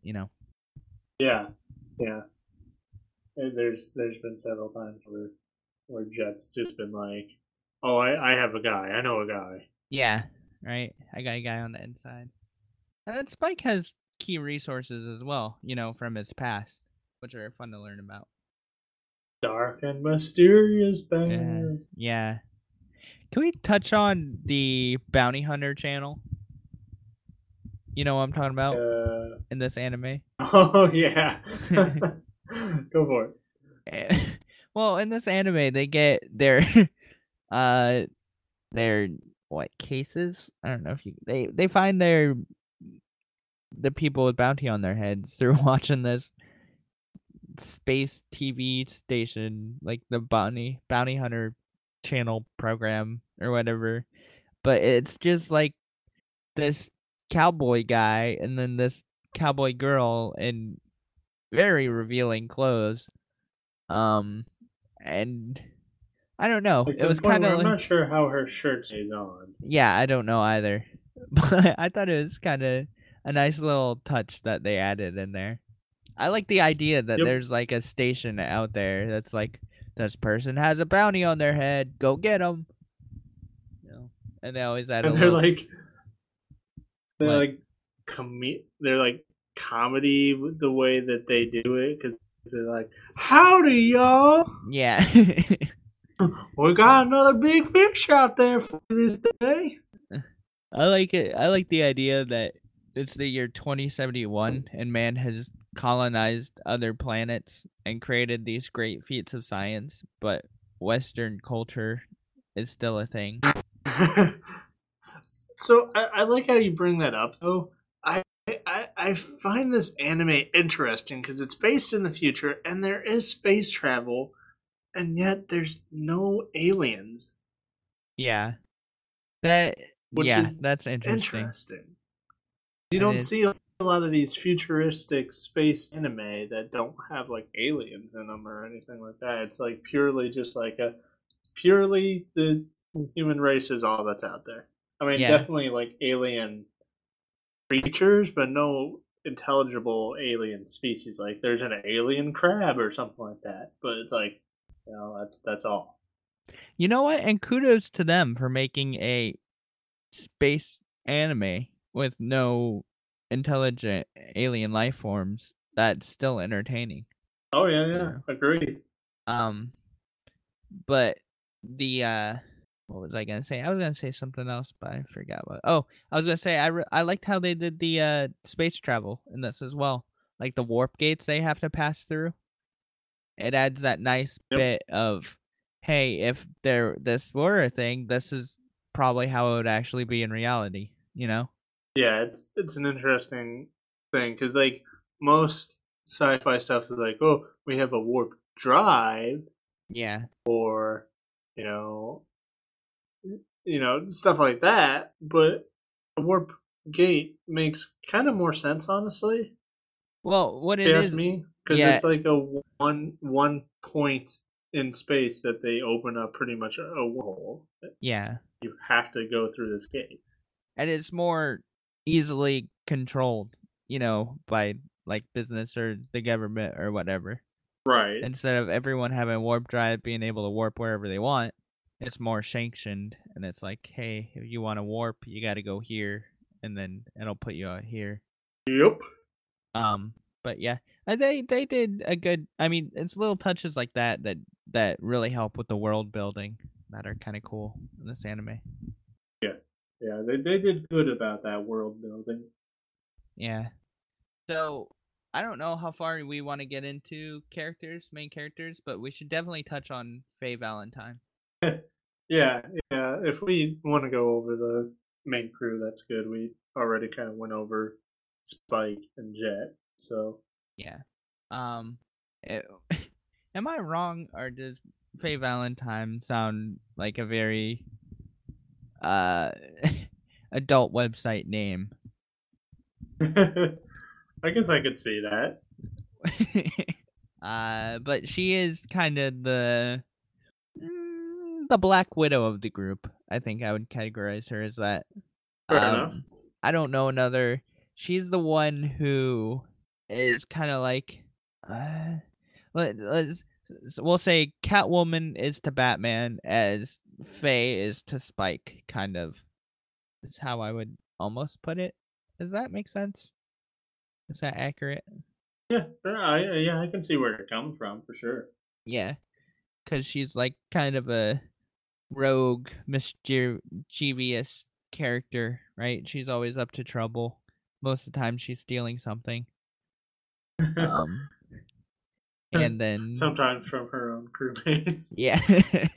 You know.
Yeah, yeah. And there's there's been several times where where Jet's just been like, "Oh, I I have a guy. I know a guy."
Yeah, right. I got a guy on the inside. And then Spike has key resources as well, you know, from his past, which are fun to learn about.
Dark and mysterious
Yeah. Yeah. Can we touch on the Bounty Hunter channel? You know what I'm talking about
Uh,
in this anime?
oh yeah. Go for it.
Well, in this anime, they get their, uh, their what cases? I don't know if you they they find their the people with bounty on their heads through watching this space TV station, like the bounty bounty hunter channel program or whatever. But it's just like this cowboy guy and then this cowboy girl in very revealing clothes. Um, and I don't know.
Like,
it was kind of
I'm
like,
not sure how her shirt stays on.
yeah, I don't know either. But I thought it was kind of a nice little touch that they added in there. I like the idea that
Yep.
there's like a station out there that's like this person has a bounty on their head, go get them. You know, and they always add a
And they're
little,
like, they're like, com- they're like comedy with the way that they do it because they're like, "Howdy, y'all!
yeah.
We got another big fish out there for this day."
I like it. I like the idea that it's the year 2071 and man has colonized other planets and created these great feats of science, but Western culture is still a thing.
so I, I like how you bring that up though. I I, I, find this anime interesting because it's based in the future and there is space travel, and yet there's no aliens.
Yeah. That
Which
yeah, that's interesting.
Interesting. You
It
don't
is.
see a lot of these futuristic space anime that don't have like aliens in them or anything like that. It's like purely just like a purely the human race is all that's out there. I mean,
Yeah.
definitely like alien creatures, but no intelligible alien species. Like there's an alien crab or something like that, but it's like, you know, that's that's all.
You know what? And kudos to them for making a space anime with no intelligent alien life forms that's still entertaining.
Oh yeah, yeah, agree.
Um but the uh what was I gonna say? I was gonna say something else, but I forgot what. Oh, I was gonna say I re- I liked how they did the uh space travel in this as well, like the warp gates they have to pass through. It adds that nice
Yep.
bit of, hey, if there this were a thing, this is probably how it would actually be in reality. You know?
Yeah, it's it's an interesting thing because like most sci-fi stuff is like, oh, we have a warp drive,
Yeah.
or you know, you know stuff like that. But a warp gate makes kind of more sense, honestly.
Well, what it is,
me, because
yeah.
it's like a one one point in space that they open up pretty much a, a wall.
yeah,
You have to go through this gate.
and it's more easily controlled, you know, by like business or the government or whatever.
Right.
Instead of everyone having warp drive, being able to warp wherever they want, it's more sanctioned, and it's like, hey, if you want to warp, you got to go here, and then it'll put you out here.
Yep.
Um, but yeah, and they they did a good. I mean, it's little touches like that that that really help with the world building that are kind of cool in this anime.
Yeah. Yeah, they they did good about that world building.
Yeah. So I don't know how far we want to get into characters, main characters, but we should definitely touch on Faye Valentine.
Yeah, yeah. If we want to go over the main crew, that's good. We already kind of went over Spike and Jet, so
Yeah. Um. it- am I wrong, or does Faye Valentine sound like a very uh adult website name?
I guess I could see that.
uh, but she is kind of the the Black Widow of the group. I think I would categorize her as that.
Fair enough.
Um, I don't know another. She's the one who is kind of like, uh, let, let's we'll say Catwoman is to Batman as Faye is to Spike. Kind of, is how I would almost put it. Does that make sense? Is that accurate?
Yeah, I, yeah, I can see where it comes from for sure.
Yeah, because she's like kind of a rogue, mischievous character, right? She's always up to trouble. Most of the time, she's stealing something. Um, and then
Sometimes from her own crewmates.
yeah,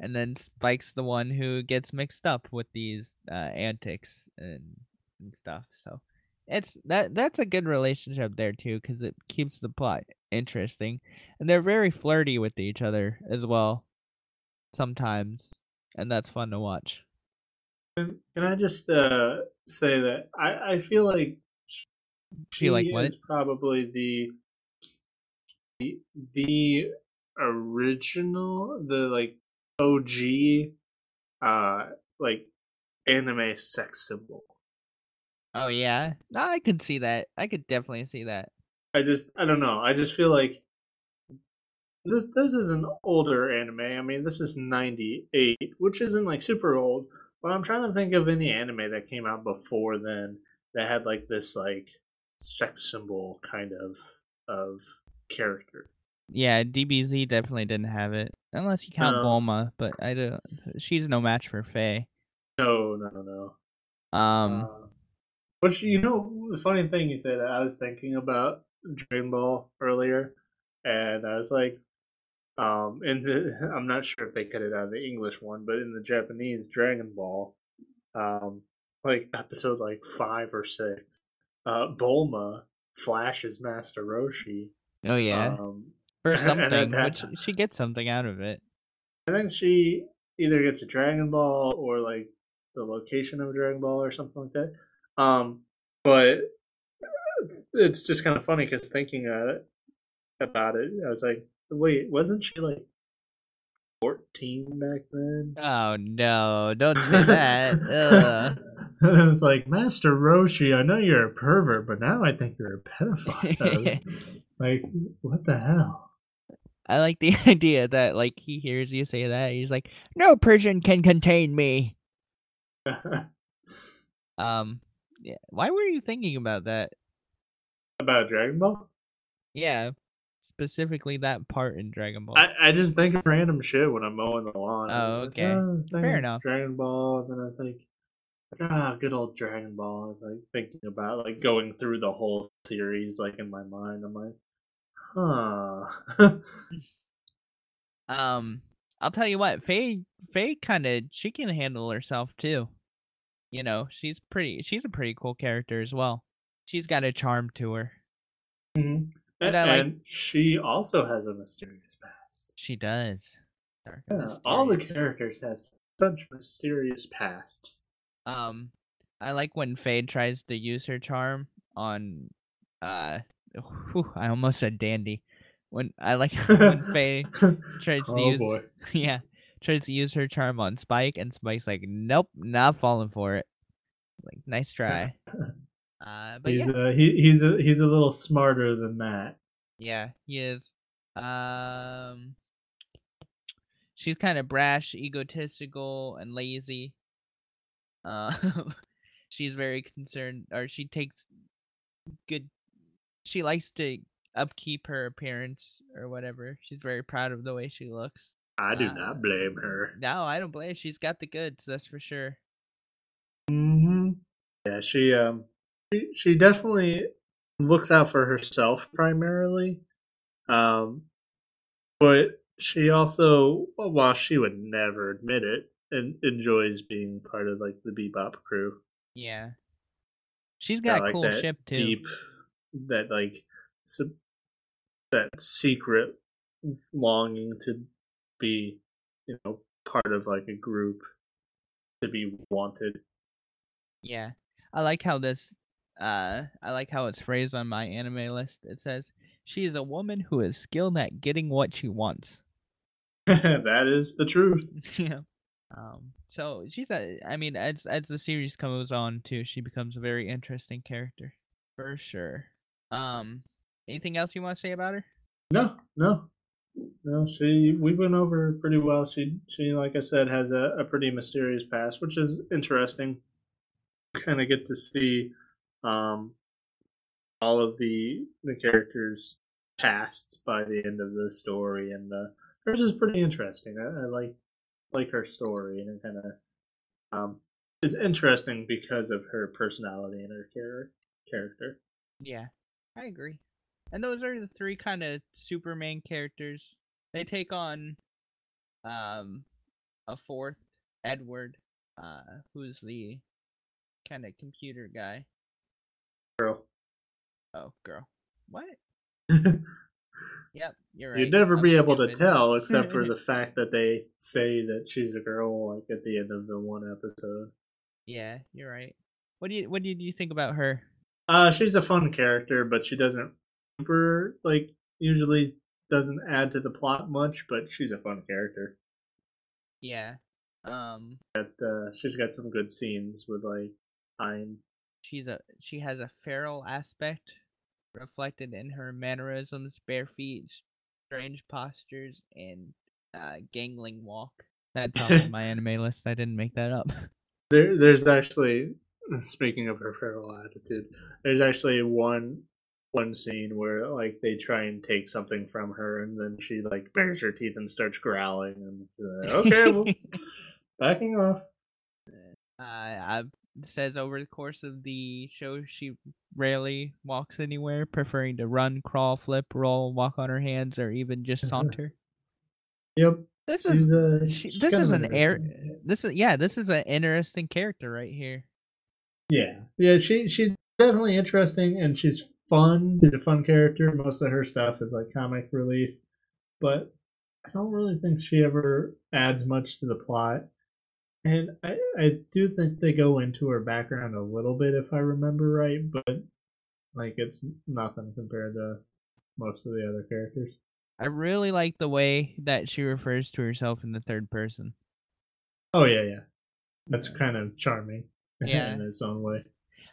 and then Spike's the one who gets mixed up with these uh, antics and, and stuff. So it's that that's a good relationship there too, because it keeps the plot interesting, and they're very flirty with each other as well. Sometimes, and that's fun to watch.
Can can I just uh, say that I, I feel like
she like
she
what?
is probably the the the original the like OG uh like anime sex symbol.
Oh yeah, no, I could see that. I could definitely see that.
I just I don't know. I just feel like this this is an older anime. I mean, this is 98, which isn't like super old, but I'm trying to think of any anime that came out before then that had like this like sex symbol kind of of character.
Yeah, DBZ definitely didn't have it, unless you count
No.
Bulma. But I don't. She's no match for Faye.
No, no, no.
Um.
Uh, which you know, the funny thing you say that I was thinking about Dragon Ball earlier, and I was like, um, the I'm not sure if they cut it out of the English one, but in the Japanese Dragon Ball, um, like episode like five or six, uh, Bulma flashes Master Roshi.
Oh yeah,
Um,
for something,
that-
which she gets something out of it.
I think she either gets a Dragon Ball or like the location of a Dragon Ball or something like that. Um, but it's just kind of funny because thinking about it, about it, I was like, wait, wasn't she like fourteen back then?
Oh no! Don't say that.
And it's like, Master Roshi, I know you're a pervert, but now I think you're a pedophile. like, what the hell?
I like the idea that like he hears you say that. He's like, "No prison can contain me." Um, yeah. Why were you thinking about that?
About Dragon Ball?
Yeah, specifically that part in Dragon Ball.
I, I just think of random shit when I'm mowing the lawn.
Oh,
was like,
okay.
"Oh,
Fair enough.
Dragon Ball, and then I was like, ah, good old Dragon Ball. I was like thinking about like going through the whole series like in my mind. I'm like, huh.
Um, I'll tell you what, Faye, Faye kind of she can handle herself too. You know, she's pretty. She's a pretty cool character as well. She's got a charm to her.
Mhm.
But
and,
I like-
and she also has a mysterious past.
She does.
Yeah, all the characters have such mysterious pasts.
Um, I like when Faye tries to use her charm on, uh, whew, I almost said Dandy. When I like when Faye tries to
oh
use,
boy.
yeah, tries to use her charm on Spike, and Spike's like, "Nope, not falling for it." Like, nice try. Uh, but
he's
yeah,
a, he, he's a he's a little smarter than that.
yeah, he is. Um, she's kind of brash, egotistical, and lazy. Uh, she's very concerned, or she takes good. She likes to upkeep her appearance or whatever. She's very proud of the way she looks.
I do
Uh,
not blame her.
No, I don't blame. She's got the goods, that's for sure.
Hmm Yeah, she um she, she definitely looks out for herself primarily. Um but she also while she would never admit it and enjoys being part of like the bebop crew.
Yeah, she's
Got,
got
like
cool ship too.
deep that like that secret longing to be you know part of like a group to be wanted
Yeah. I like how this uh I like how it's phrased on my anime list. It says she is a woman who is skilled at getting what she wants.
that is the truth
yeah. Um so she's a I mean as as the series goes on too, she becomes a very interesting character. For sure. Um anything else you want to say about her?
no no no she we went over pretty well she she like i said has a, a pretty mysterious past which is interesting kind of get to see um all of the the characters passed by the end of the story and uh hers is pretty interesting i, I like like her story and it kind of um is interesting because of her personality and her char- character
Yeah, I agree. And those are the three kind of Superman characters. They take on um a fourth, Edward, uh, who's the kind of computer guy. Oh, girl. What? Yep, you're right.
You'd never
I'm
be able to tell except for the fact that they say that she's a girl like at the end of the one episode
yeah, you're right. What do you What did you think about her?
uh she's a fun character but she doesn't super like usually doesn't add to the plot much but she's a fun character
Yeah. Um,
that uh she's got some good scenes with like Ein.
she's a she has a feral aspect reflected in her mannerisms, bare feet, strange postures, and uh, gangling walk. That's on my anime list. I didn't make that up.
There, there's actually speaking of her feral attitude. There's actually one one scene where like they try and take something from her, and then she like bares her teeth and starts growling. And like, okay, well, backing off.
uh, I, says over the course of the show, she rarely walks anywhere, preferring to run, crawl, flip, roll, walk on her hands, or even just saunter.
Yep.
This
She's,
is
uh,
she- this is an air. This is yeah. This is an interesting character right here.
Yeah, yeah. She she's definitely interesting, and she's fun. She's a fun character. Most of her stuff is like comic relief, but I don't really think she ever adds much to the plot. And I, I do think they go into her background a little bit, if I remember right, but like it's nothing compared to most of the other characters.
I really like the way that she refers to herself in the third person.
Oh yeah, yeah, that's kind of charming
Yeah.
in its own way.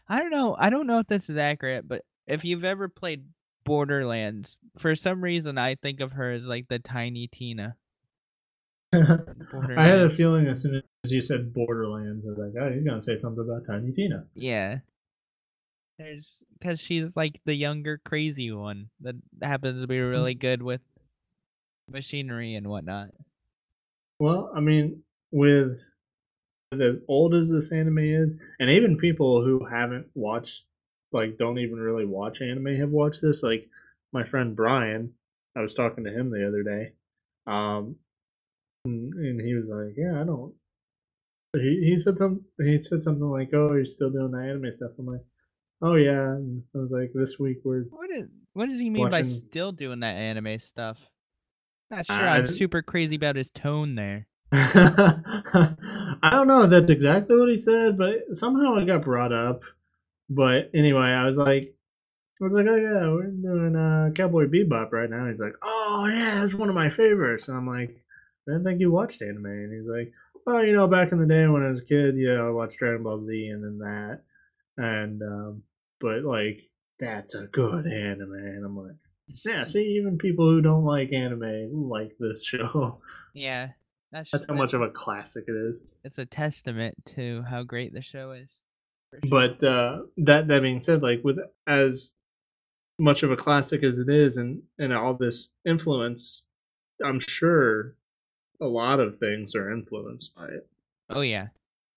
I don't know. I don't know if this is accurate, but if you've ever played Borderlands, for some reason I think of her as like the tiny Tina.
I had a feeling as soon as you said Borderlands, I was like, oh, he's gonna say something about Tiny Tina.
Yeah. There's because she's like the younger crazy one that happens to be really good with machinery and whatnot.
Well, I mean, with, with as old as this anime is, and even people who haven't watched, like, don't even really watch anime have watched this. Like, my friend Brian, I was talking to him the other day, um, and, and he was like, "Yeah, I don't." He he said some he said something like, "Oh, you're still doing the anime stuff." I'm like, "Oh yeah." And I was like, "This week we're
What is what does he mean by still doing that anime stuff? Not sure.
I
I'm super crazy about his tone there.
I don't know if that's exactly what he said, but somehow it got brought up. But anyway, I was like, I was like, oh yeah, we're doing uh, Cowboy Bebop right now. He's like, oh yeah, that's one of my favorites. And I'm like, I didn't think you watched anime. And he's like, well, you know, back in the day when I was a kid, yeah, I watched Dragon Ball Z and then that, and um, but like that's a good anime. And I'm like, yeah, see, even people who don't like anime like this show.
Yeah, that's
That's how much of a classic it is.
it's a testament to how great the show is. sure.
But uh, that that being said, like with as much of a classic as it is, and and all this influence, I'm sure a lot of things are influenced by it.
oh yeah,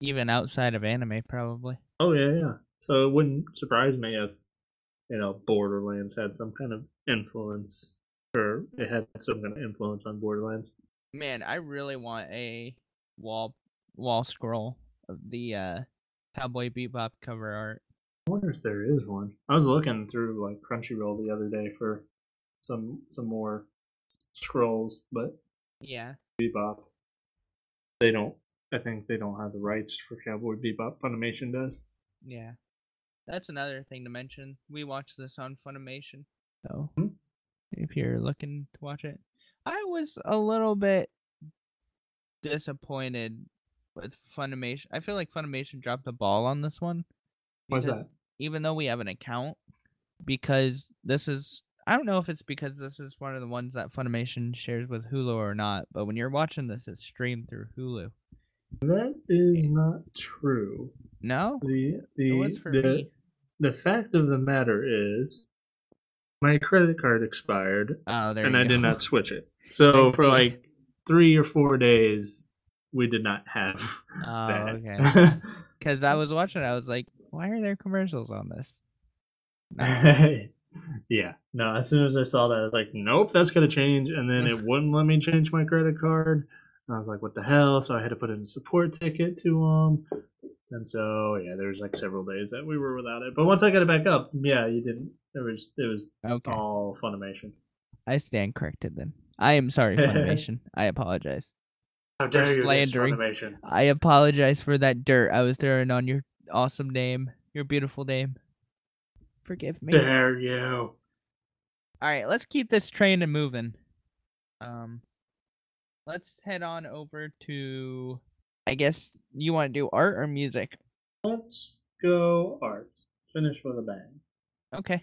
even outside of anime, probably.
Oh yeah, yeah. So it wouldn't surprise me if you know Borderlands had some kind of influence, or it had some kind of influence on Borderlands.
Man, I really want a wall wall scroll of the uh Cowboy Bebop cover art.
I wonder if there is one. I was looking through like Crunchyroll the other day for some some more scrolls, but
Yeah.
Bebop. They don't. I think they don't have the rights for Cowboy Bebop. Funimation does.
Yeah. That's another thing to mention. We watched this on Funimation. So
Hmm.
if you're looking to watch it. I was a little bit disappointed with Funimation. I feel like Funimation dropped the ball on this one.
Why's that?
Even though we have an account, because this is I don't know if it's because this is one of the ones that Funimation shares with Hulu or not, but when you're watching this, it's streamed through Hulu.
That is not true.
No,
The
it
the
was for
the,
me.
the fact of the matter is, my credit card expired,
Oh, there
and I
go.
did not switch it. So for like three or four days, we did not have
Oh,
that.
okay. Because I was watching, I was like, why are there commercials on this? No.
Yeah. No, as soon as I saw that, I was like, nope, that's gonna change. And then it wouldn't let me change my credit card. And I was like, what the hell? So I had to put in a support ticket to them. And so yeah, there was like several days that we were without it. But once I got it back up, yeah, you didn't. It was it was
Okay,
all Funimation.
I stand corrected then. I am sorry, Funimation. I apologize.
How
dare you
you,
against
Funimation?
Funimation. I apologize for that dirt I was throwing on your awesome name, your beautiful name. Forgive me.
Dare you?
All right, let's keep this train a moving. Um, let's head on over to. I guess you want to do art or music.
Let's go art. Finish with a bang.
Okay.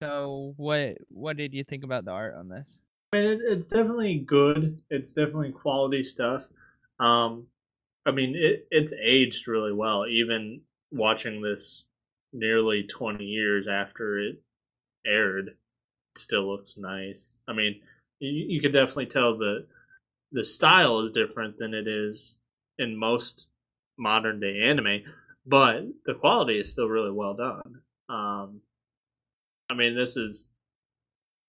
So what what did you think about the art on this?
I mean, it, it's definitely good. It's definitely quality stuff. Um, I mean, it it's aged really well. Even watching this nearly twenty years after it aired, it still looks nice. I mean, you, you could definitely tell the the style is different than it is in most modern day anime, but the quality is still really well done. Um, I mean, this is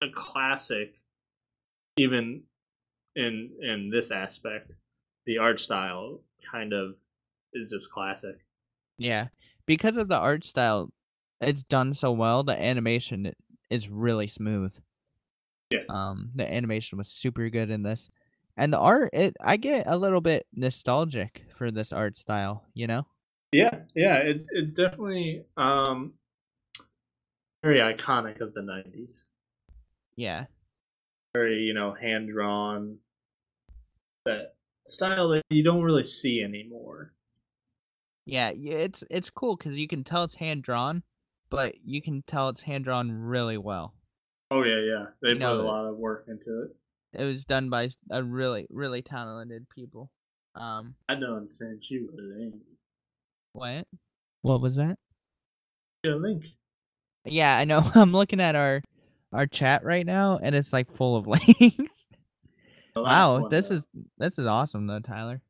a classic even in in this aspect, the art style kind of is just classic.
Yeah, because of the art style, it's done so well. The animation is really smooth.
Yes.
Um, the animation was super good in this, and the art. It I get a little bit nostalgic for this art style. You know.
yeah, yeah. It's it's definitely um very iconic of the '90s.
Yeah.
Very you know hand drawn. That style that you don't really see anymore.
Yeah, it's it's cool because you can tell it's hand drawn, but you can tell it's hand drawn really well.
Oh yeah, yeah. They
You
put
know,
a lot of work into it.
It was done by a really really talented people. Um,
I don't send you a link.
what? What was that?
A link.
Yeah, I know. I'm looking at our our chat right now, and it's like full of links. Wow,
one,
this
though.
is this is awesome though, Tyler.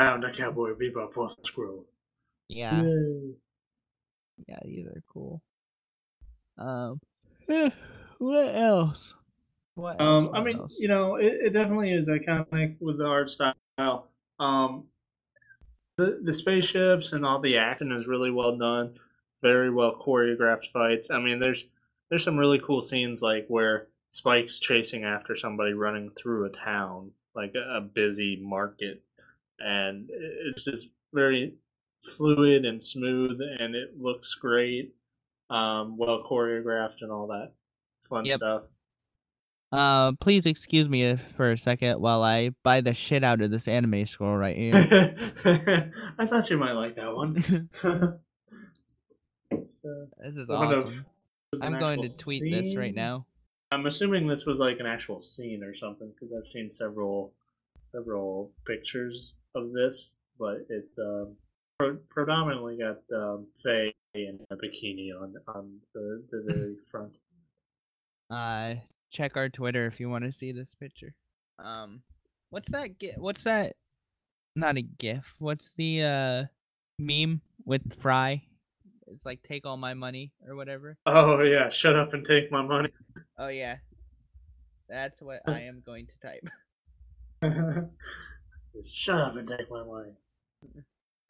Found a cowboy bebop plus scroll.
Yeah,
Yay.
yeah, these are cool. Um, what else? What else?
Um, I mean,
else?
you know, it, it definitely is iconic with the art style. Um, the the spaceships and all the action is really well done, very well choreographed fights. I mean, there's there's some really cool scenes like where Spike's chasing after somebody running through a town, like a, a busy market, and it's just very fluid and smooth, and it looks great, um, well choreographed and all that fun
Yep.
stuff.
Uh, please excuse me for a second while I buy the shit out of this anime scroll right here.
I thought you might like that one. So,
this is awesome. I'm going to tweet this right now.
I'm assuming this was like an actual scene or something because I've seen several several pictures of this, but it's um, pro- predominantly got um, Faye in a bikini on on the, the very front.
Uh, check our Twitter if you want to see this picture. Um, what's that? Gi- what's that? Not a GIF. What's the uh meme with Fry? It's like take all my money or whatever.
Oh yeah, shut up and take my money.
Oh yeah, that's what I am going to type.
Just shut up and take my money.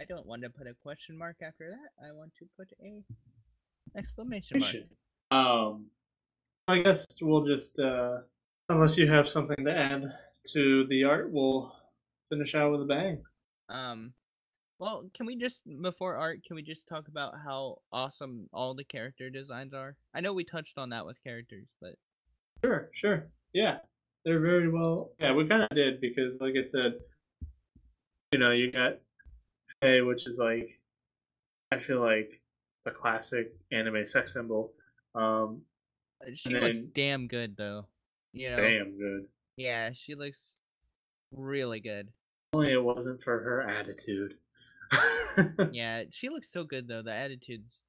I don't want to put a question mark after that. I want to put a exclamation mark.
Um, I guess we'll just, uh, unless you have something to add to the art, we'll finish out with a bang.
Um, well, can we just before art, can we just talk about how awesome all the character designs are? I know we touched on that with characters, but
Sure, sure. Yeah, they're very well. Yeah, we kind of did because, like I said, you know, you got Faye, which is like, I feel like a classic anime sex symbol. Um,
she
And
looks damn good though. You know,
damn good.
yeah, she looks really good.
Only it wasn't for her attitude.
Yeah, she looks so good though. The attitude's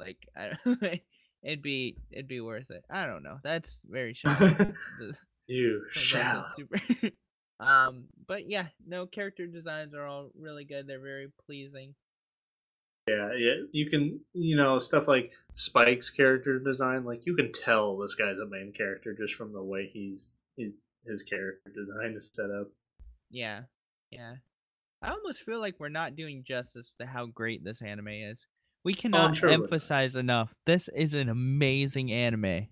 like, I don't, it'd be it'd be worth it. I don't know. That's very shallow.
You
Sometimes
shall.
super. Um, but yeah, no character designs are all really good. They're very pleasing.
Yeah, yeah. You can, you know, stuff like Spike's character design. Like you can tell this guy's a main character just from the way he's he, his character design is set up.
Yeah, yeah. I almost feel like we're not doing justice to how great this anime is. We cannot
sure
emphasize enough. This is an amazing anime.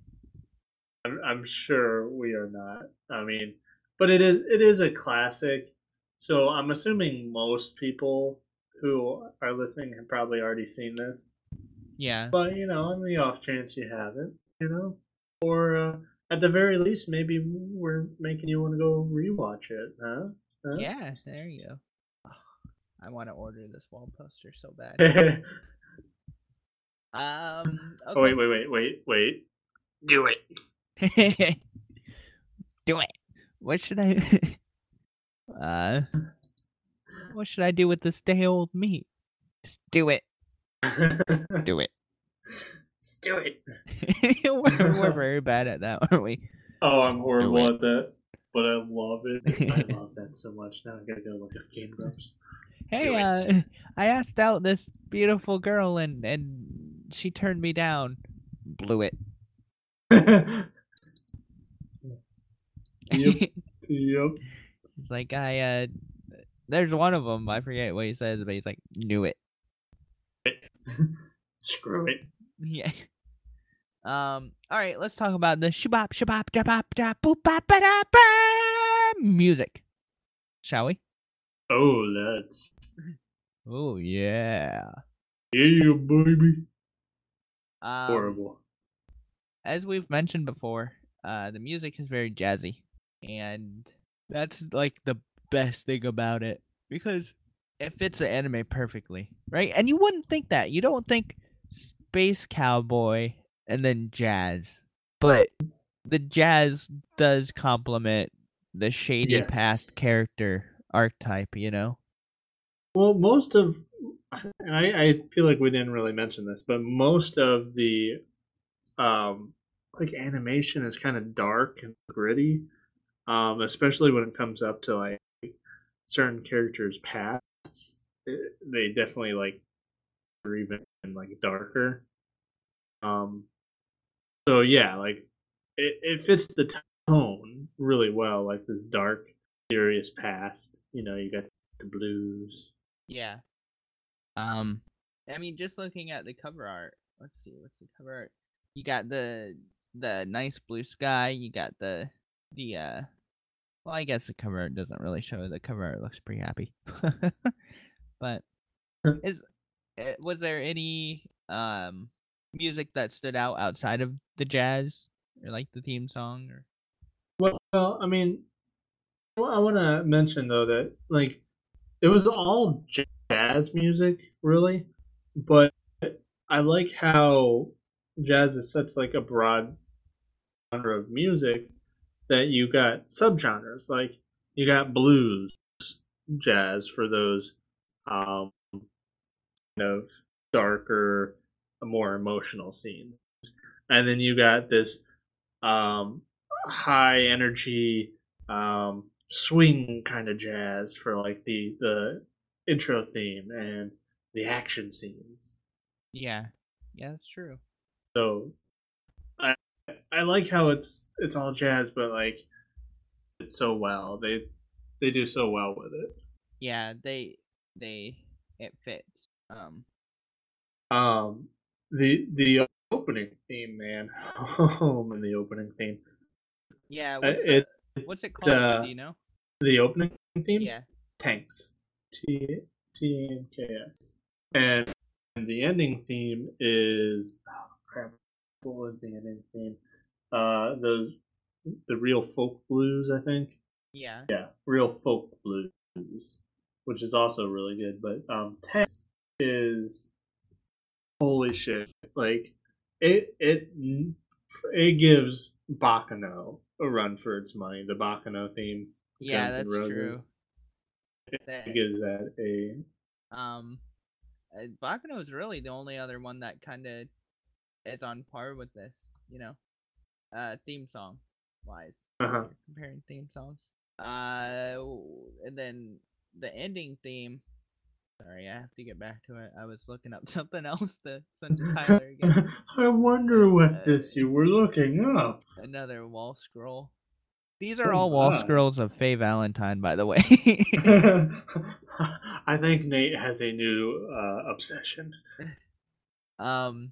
I'm, I'm sure we are not. I mean, but it is it is a classic. So I'm assuming most people who are listening have probably already seen this.
Yeah,
But you know, on the off chance you haven't, you know, or uh, at the very least, maybe we're making you want to go rewatch it, huh? Huh?
yeah. There you go. I want to order this wall poster so bad. Um.
Oh wait, wait, wait, wait, wait. Do it.
Do it. What should I? uh. What should I do with this day old meat? Just do it. Do it.
Let's do it.
we're, we're very bad at that, aren't we?
Oh, I'm horrible at that, but I love it. I love that so much. Now I gotta go look at Game Grumps.
Hey,
Do
uh, I asked out this beautiful girl and and she turned me down. Blew it.
Yep. yep.
He's like, I uh, there's one of them. I forget what he says, but he's like, knew it.
Screw it.
Yeah. Um. All right. Let's talk about the shabop shabop jabop da boop bop ba da ba music, shall we?
Oh, let's.
Oh yeah.
Yeah, baby.
Um,
Horrible.
As we've mentioned before, uh, the music is very jazzy, and that's like the best thing about it because it fits the anime perfectly, right? And you wouldn't think that. You don't think space cowboy and then jazz, but the jazz does complement the shady
Yes.
past character archetype. You know?
Well, most of I, I feel like we didn't really mention this, but most of the um like animation is kind of dark and gritty, um, especially when it comes up to like certain characters' pasts. They definitely like are even like darker. Um, so yeah, like it, it fits the tone really well, like this dark, serious past. You know, you got the blues.
Yeah. Um, I mean, just looking at the cover art. Let's see, what's the cover art? You got the the nice blue sky. You got the the uh. Well, I guess the cover doesn't really show. The cover looks pretty happy. but is eh, was there any um music that stood out outside of the jazz or like the theme song or?
Well, I mean, I want to mention though that like it was all jazz music, really, but I like how jazz is such like a broad genre of music that you got subgenres. Like you got blues, jazz for those um, kind of darker, more emotional scenes, and then you got this um, high energy um, swing kind of jazz for like the the intro theme and the action scenes.
Yeah, yeah, that's true.
So I like how it's it's all jazz, but like it's so well. They they do so well with it.
Yeah, they they it fits. Um,
Um, the the opening theme, man, oh, and the opening theme.
yeah.
Uh,
What's,
it
the, what's it called?
uh,
do you know?
the opening theme.
Yeah.
tanks. T T N K S. And the ending theme is oh crap. What was the ending theme? Uh, those the real folk blues, I think.
Yeah.
Yeah, real folk blues, which is also really good. But um, tanks is holy shit. Like it it it gives Baccano a run for its money. The Baccano theme.
Yeah,
Guns
that's true.
Roses.
That,
It gives that a
um, Baccano is really the only other one that kind of is on par with this. You know, uh, theme song wise.
uh-huh.
Comparing theme songs. Uh, and then the ending theme. Sorry, I have to get back to it. I was looking up something else to send to Tyler again.
I wonder what
Uh,
this you were looking up.
Another wall scroll. These are
Oh
all wall scrolls of Faye Valentine, by the way.
I think Nate has a new uh, obsession.
um,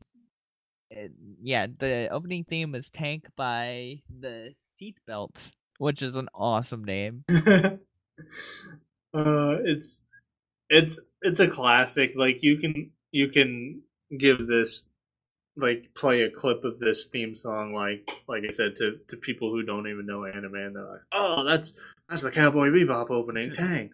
yeah, the opening theme is "Tank" by the Seatbelts, which is an awesome name.
uh, it's it's it's a classic. Like you can you can give this like play a clip of this theme song like like I said to to people who don't even know anime and they're like, oh, that's that's the Cowboy Bebop opening. Tank."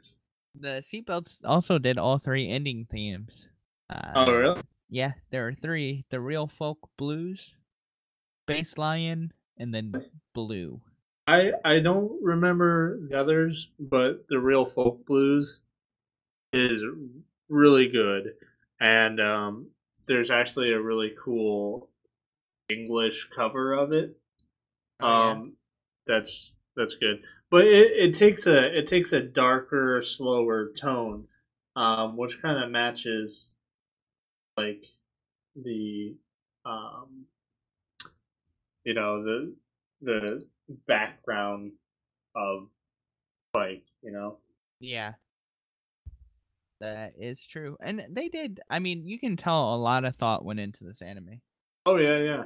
The Seatbelts also did all three ending themes. Uh,
Oh, really?
Yeah, there are three: the Real Folk Blues, Bass Lion, and then Blue.
I I don't remember the others, but the real folk blues is really good, and um, there's actually a really cool English cover of it.
Oh, yeah.
Um, that's that's good, but it, it takes a it takes a darker, slower tone, um, which kind of matches like the um, you know the the background of like you know.
Yeah. That is true. And they did I mean, you can tell a lot of thought went into this anime.
Oh yeah, yeah.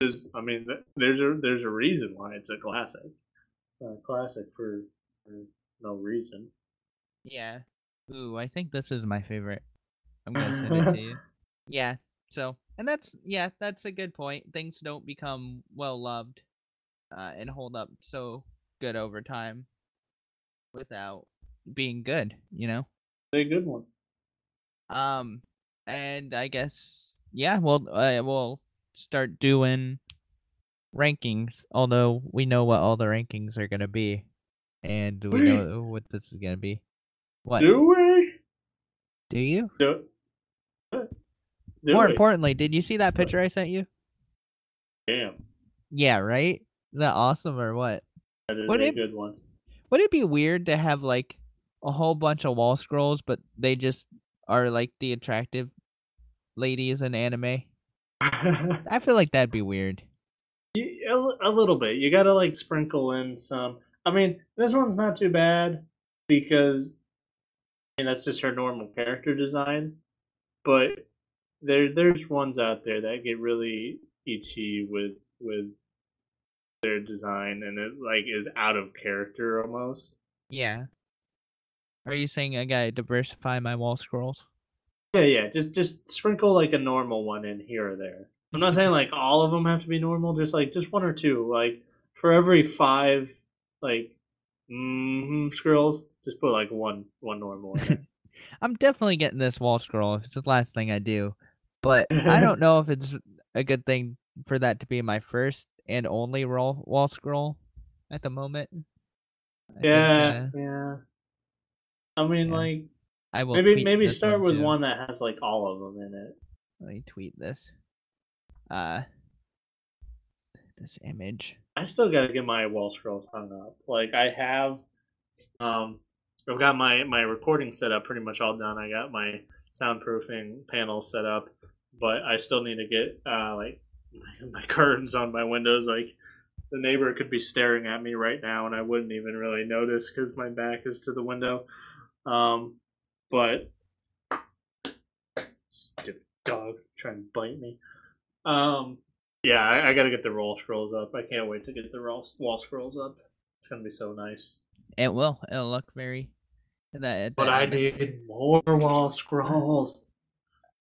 There's, I mean, there's a there's a reason why it's a classic. It's a classic for, for no reason.
Yeah. Ooh, I think this is my favorite. I'm gonna send it to you. Yeah. So, and that's yeah, that's a good point. Things don't become well loved, uh, and hold up so good over time, without being good. You know.
A good one.
Um, and I guess yeah, we'll uh, we'll start doing rankings. Although we know what all the rankings are gonna be, and we
Wait.
know what this is gonna be. What
Do we?
do you?
Do, do
More
we?
importantly, did you see that picture I sent you?
Damn,
Yeah, right. Is that awesome or what?
that is
Would
a
it-
good one.
Would it be weird to have like a whole bunch of wall scrolls, but they just are like the attractive ladies in anime? I feel like that'd be weird.
A, a little bit. You gotta like sprinkle in some. I mean, this one's not too bad because I mean that's just her normal character design. But there, there's ones out there that get really itchy with with their design, and it like is out of character almost.
Yeah. Are you saying I gotta diversify my wall scrolls?
Yeah, yeah. Just just sprinkle like a normal one in here or there. I'm not saying like all of them have to be normal. Just like just one or two. Like for every five like mm scrolls, just put like one one normal in.
I'm definitely getting this wall scroll if it's the last thing I do. But I don't know if it's a good thing for that to be my first and only roll wall scroll at the moment. I think,
yeah,
uh,
yeah. I mean,
yeah.
like
I will
maybe maybe start with
too.
one that has like all of them in it.
Let me tweet this. Uh, this image.
I still gotta get my wall scrolls hung up. Like I have, um, I've got my my recording set up pretty much all done. I got my soundproofing panels set up, but I still need to get uh like my, my curtains on my windows. Like the neighbor could be staring at me right now, and I wouldn't even really notice because my back is to the window. Um, but stupid dog trying to bite me. Um, yeah, I, I got to get the roll scrolls up. I can't wait to get the roll, wall scrolls up. It's gonna be so nice.
It will. It'll look very. That,
But I need more wall scrolls.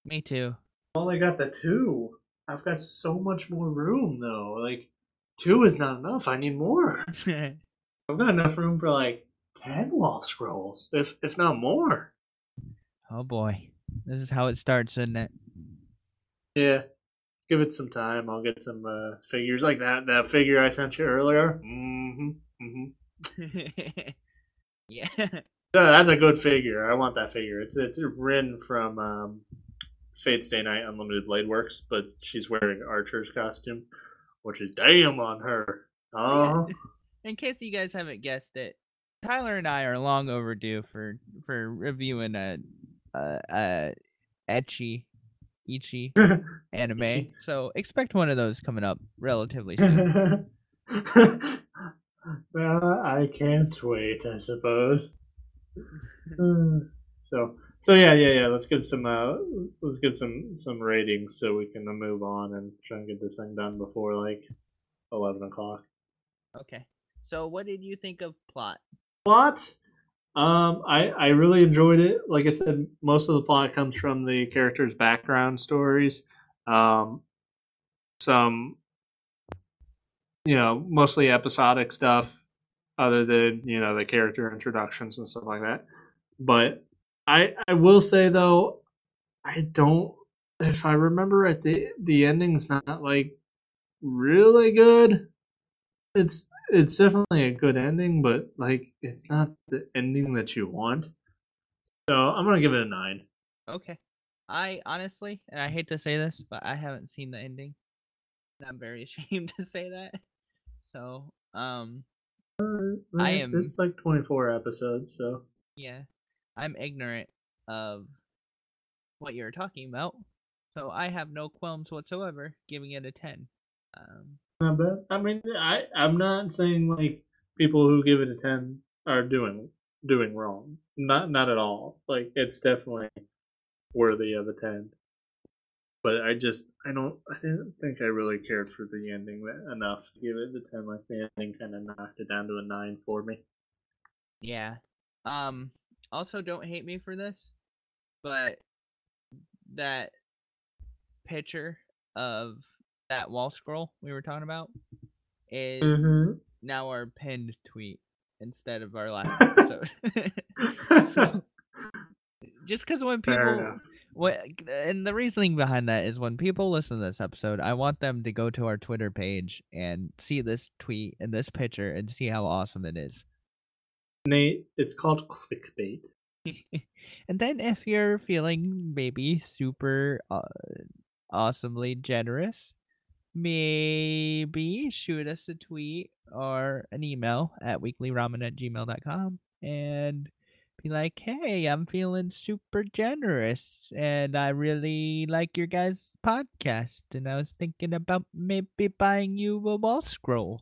Me too.
I only got the two. I've got so much more room though. Like two is not enough. I need more. I've got enough room for like ten wall scrolls, if if not more.
oh boy, this is how it starts, isn't it?
Yeah. Give it some time. I'll get some uh, figures like that. That figure I sent you earlier. Mm-hmm. Mm-hmm.
yeah.
That's a good figure. I want that figure. It's it's Rin from um, Fate Stay Night Unlimited Blade Works, but she's wearing Archer's costume, which is damn on her. Oh,
In case you guys haven't guessed it, Tyler and I are long overdue for for reviewing a a, a ecchi ichi anime.
Ichi.
So expect one of those coming up relatively soon.
Uh, I can't wait. I suppose. Uh, so so yeah yeah yeah. Let's get some uh let's get some some ratings so we can uh, move on and try and get this thing done before like eleven o'clock.
okay. So what did you think of plot?
plot. Um, I I really enjoyed it. Like I said, most of the plot comes from the characters' background stories. Um, some, you know, mostly episodic stuff, other than you know the character introductions and stuff like that. But I I will say though, I don't. If I remember right, the the ending's not like really good. It's it's definitely a good ending, but like it's not the ending that you want. So I'm gonna give it a nine.
Okay. I honestly, and I hate to say this, but I haven't seen the ending. I'm very ashamed to say that. So, um, I am-
It's like 24 episodes, so
yeah, I'm ignorant of what you're talking about. So I have no qualms whatsoever giving it a 10. Um,
not bad. I mean, I I'm not saying like people who give it a 10 are doing doing wrong. Not not at all. Like it's definitely worthy of a ten. But I just I don't I didn't think I really cared for the ending enough to give it the ten. Like the ending kind of knocked it down to a nine for me.
Yeah. Um. Also, don't hate me for this, but that picture of that wall scroll we were talking about is
Mm-hmm.
now our pinned tweet instead of our last episode. so, just because when people. What, and the reasoning behind that is when people listen to this episode, I want them to go to our Twitter page and see this tweet and this picture and see how awesome it is.
Nate, it's called clickbait.
and then if you're feeling maybe super uh, awesomely generous, maybe shoot us a tweet or an email at weeklyramen at gmail.com and be like, hey, I'm feeling super generous and I really like your guys' podcast and I was thinking about maybe buying you a wall scroll.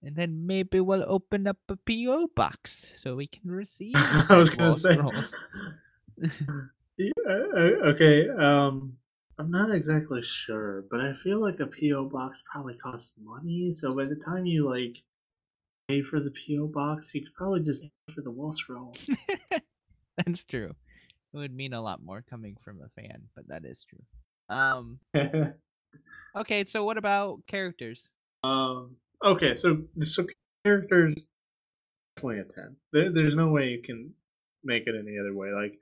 And then maybe we'll open up a PO box so we can receive.
I was gonna say.
scrolls.
Yeah, uh, okay, um, I'm not exactly sure, but I feel like a PO box probably costs money. So by the time you like pay for the PO box, you could probably just pay for the wall scroll.
That's true. It would mean a lot more coming from a fan, but that is true. Um. Okay, so what about characters?
um, okay, so so characters definitely a ten. There, there's no way you can make it any other way. Like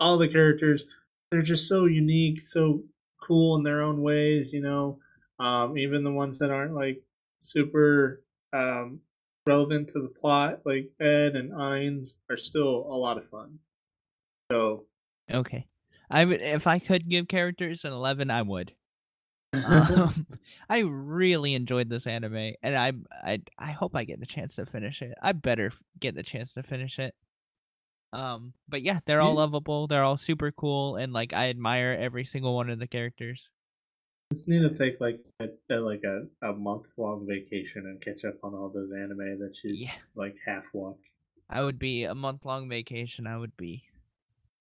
all the characters, they're just so unique, so cool in their own ways. You know, um, even the ones that aren't like super um, relevant to the plot, like Ed and Ein, are still a lot of fun. So
Okay, I would if I could give characters an eleven, I would. Um, I really enjoyed this anime, and I I I hope I get the chance to finish it. I better get the chance to finish it. Um, but yeah, they're all lovable. They're all super cool, and like I admire every single one of the characters.
Just need to take like a, like a, a month long vacation and catch up on all those anime that you
Yeah.
like half watch.
I would be a month long vacation. I would be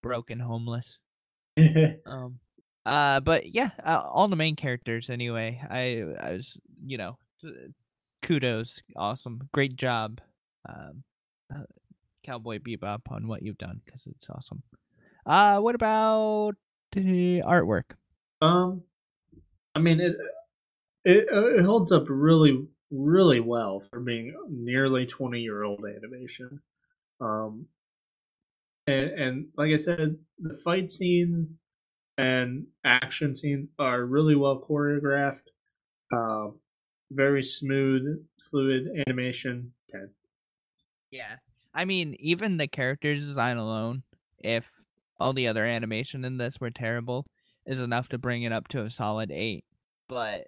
broken homeless. Um, uh, but yeah, uh, all the main characters anyway. I I was you know, kudos, awesome, great job, um, uh, Cowboy Bebop on what you've done because it's awesome. Uh, what about the artwork?
Um, I mean it, it it holds up really really well for being nearly twenty year old animation. Um, and and like I said, the fight scenes and action scenes are really well choreographed. Uh, very smooth, fluid animation. Ten.
Yeah, I mean, even the characters design alone, if all the other animation in this were terrible, is enough to bring it up to a solid eight. But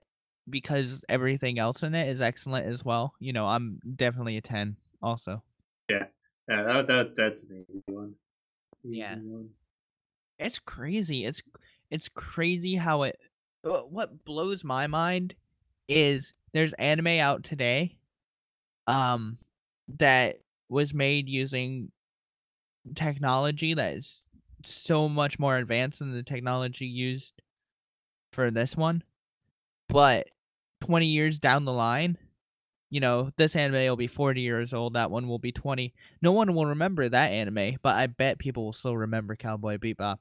because everything else in it is excellent as well, you know, I'm definitely a ten. Also,
Yeah, that, that that's an easy one. Easy
Yeah.
one.
it's crazy. It's it's crazy how it. What blows my mind is there's anime out today, um, that was made using technology that is so much more advanced than the technology used for this one. But 20 years down the line, you know, this anime will be 40 years old, that one will be 20. No one will remember that anime, but I bet people will still remember Cowboy Bebop.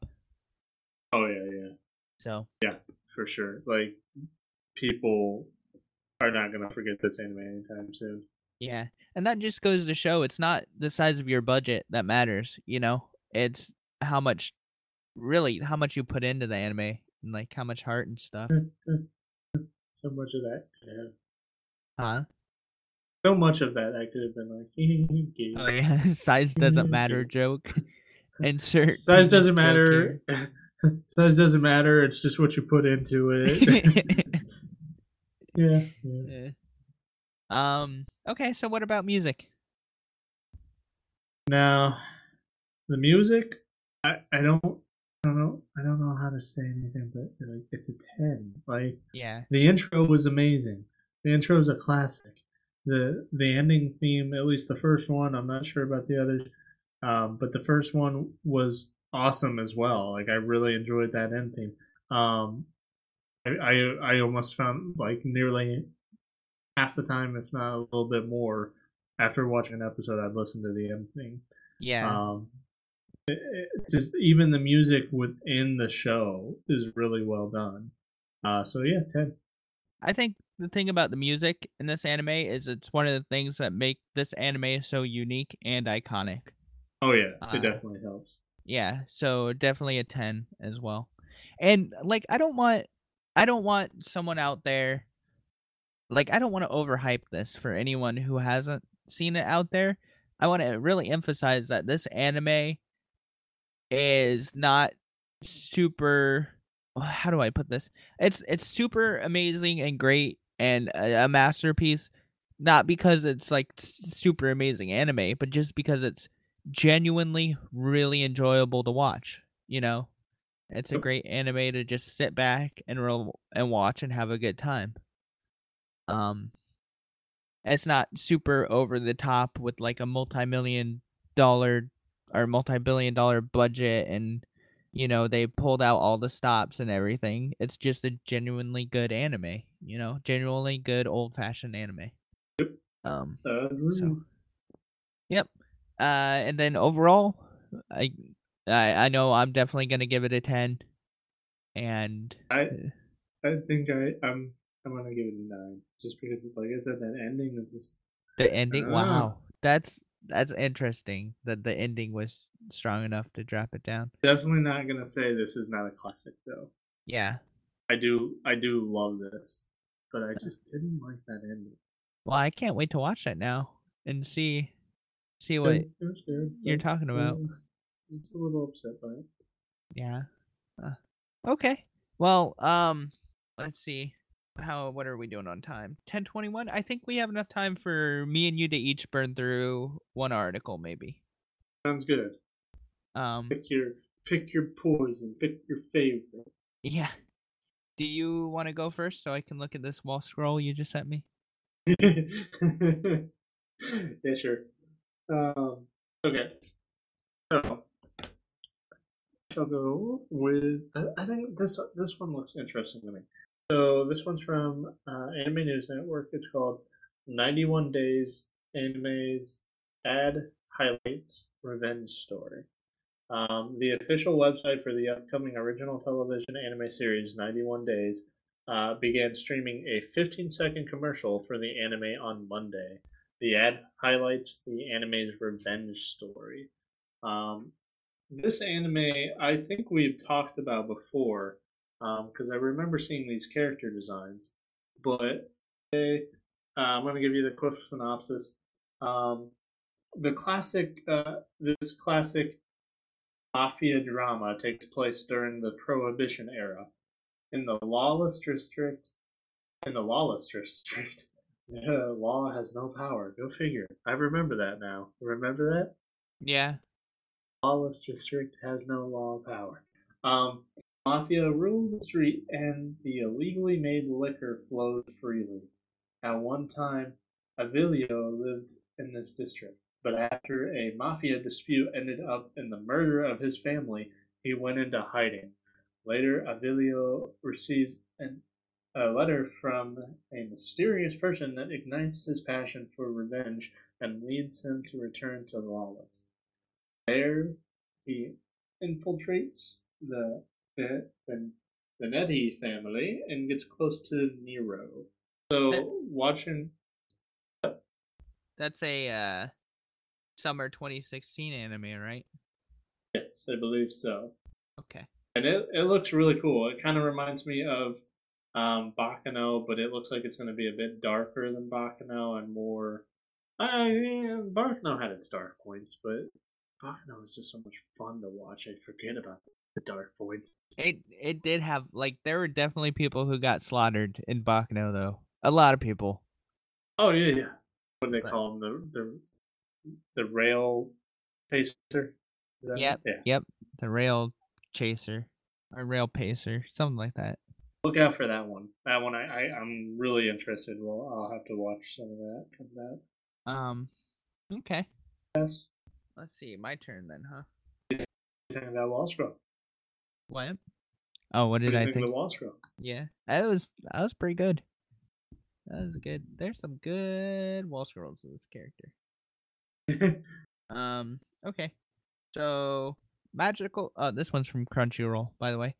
Oh yeah, yeah.
So, yeah,
for sure. Like people are not gonna forget this anime anytime soon.
yeah. And that just goes to show it's not the size of your budget that matters, you know? It's how much really how much you put into the anime and like how much heart and stuff. Mm, mm, mm.
So much of that could have
Huh?
so much of that I could have been like
Oh yeah, size doesn't matter joke. Insert
size doesn't matter. size doesn't matter, it's just what you put into it. yeah. yeah.
Yeah. Um. Okay. So what about music?
Now the music I, I don't I don't know I don't know how to say anything but like it's a ten. Like
Yeah.
The intro was amazing. The intro is a classic. the the ending theme, at least the first one, I'm not sure about the others, um, but the first one was awesome as well. Like I really enjoyed that end theme. Um, I, I I almost found like nearly half the time, if not a little bit more, after watching an episode, I'd listen to the end theme.
Yeah.
Um, it, it, just even the music within the show is really well done. Uh, so yeah, ten.
I think the thing about the music in this anime is it's one of the things that make this anime so unique and iconic.
Oh yeah, it
Uh,
definitely helps.
Yeah, so definitely a 10 as well. And like I don't want I don't want someone out there like I don't want to overhype this for anyone who hasn't seen it out there. I want to really emphasize that this anime is not super how do I put this? It's it's super amazing and great and a, a masterpiece not because it's like super amazing anime, but just because it's genuinely really enjoyable to watch. You know, it's a great anime to just sit back and roll and watch and have a good time. Um, it's not super over the top with like a multi-million dollar or multi-billion dollar budget and you know they pulled out all the stops and everything. It's just a genuinely good anime. You know, genuinely good old-fashioned anime.
Yep.
Um.
Uh,
So, yep. Uh, and then overall, I, I, I know I'm definitely gonna give it a ten. And
I I think I I'm I'm gonna give it a nine, just because like I said, that ending is just
the ending, wow, that's that's interesting that the ending was strong enough to drop it down.
definitely not gonna say this is not a classic though.
Yeah.
I do I do love this, but I just didn't like that ending.
Well, I can't wait to watch that now and see, see what
It was good,
you're talking about.
was just a little upset by it.
Yeah. Uh, okay. Well, um, let's see. How what are we doing on time? Ten twenty one. I think we have enough time for me and you to each burn through one article, maybe.
Sounds good.
Um,
Pick your pick your poison. Pick your favorite.
yeah. Do you want to go first so I can look at this wall scroll you just sent me?
yeah, sure. Um, okay. So, I'll go with. I, I think this this one looks interesting to me. So this one's from uh, Anime News Network. It's called "91 Days Anime's Ad Highlights Revenge Story." Um, the official website for the upcoming original television anime series 91 Days uh, began streaming a 15 second commercial for the anime on Monday. The ad highlights the anime's revenge story. Um, this anime, I think we've talked about before, because I remember seeing these character designs. But they, uh, I'm going to give you the quick synopsis. Um, the classic, uh, this classic mafia drama takes place during the Prohibition era. In the lawless district, in the lawless district, the law has no power. Go figure. I remember that now. Remember that?
Yeah.
lawless district has no law power. Um, mafia ruled the street, and the illegally made liquor flowed freely. At one time, Avilio lived in this district, but after a mafia dispute ended up in the murder of his family, he went into hiding. Later, Avilio receives an, a letter from a mysterious person that ignites his passion for revenge and leads him to return to Lawless. There, he infiltrates the the, the Vanetti family and gets close to Nero. So,
That-
watching
That's a uh summer 2016 anime, right?
yes, I believe so.
Okay.
And it, it looks really cool. It kind of reminds me of um, Baccano, but it looks like it's going to be a bit darker than Baccano and more. Uh, yeah, Baccano had its dark points, but Baccano is just so much fun to watch. I forget about the dark points.
It it did have like there were definitely people who got slaughtered in Baccano though. A lot of people.
Oh yeah, yeah. What do they
But-
call them? The the the rail pacer.
Yep.
Yeah.
Yep. The rail chaser or rail pacer, something like that.
look out for that one. That one, I, I I'm really interested. Well, I'll have to watch some of that comes out.
Um, okay.
Yes.
Let's see. My turn then, huh?
About Wall Scroll.
What? Oh, what did
what
I
think,
think?
of Wall Scroll?
Yeah, that was that was pretty good. That was good. There's some good wall scrolls of this character. Um. Okay. So magical. Uh, this one's from Crunchyroll, by the way.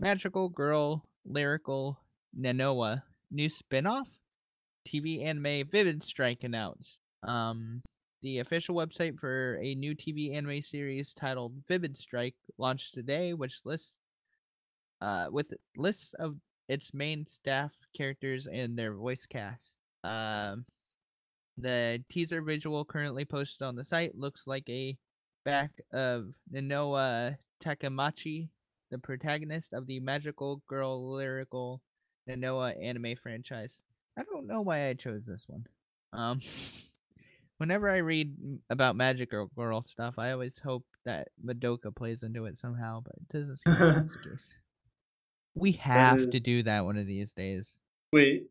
Magical Girl Lyrical Nanoha new spin-off TV anime Vivid Strike announced. Um, the official website for a new TV anime series titled Vivid Strike launched today, which lists uh with lists of its main staff characters and their voice cast. Um, the teaser visual currently posted on the site looks like a back of Nanoha Takamachi, the protagonist of the Magical Girl Lyrical Nanoha anime franchise. I don't know why I chose this one. Um, whenever I read about Magical Girl stuff, I always hope that Madoka plays into it somehow, but it doesn't seem like that's the case. We have to do that one of these days.
Wait,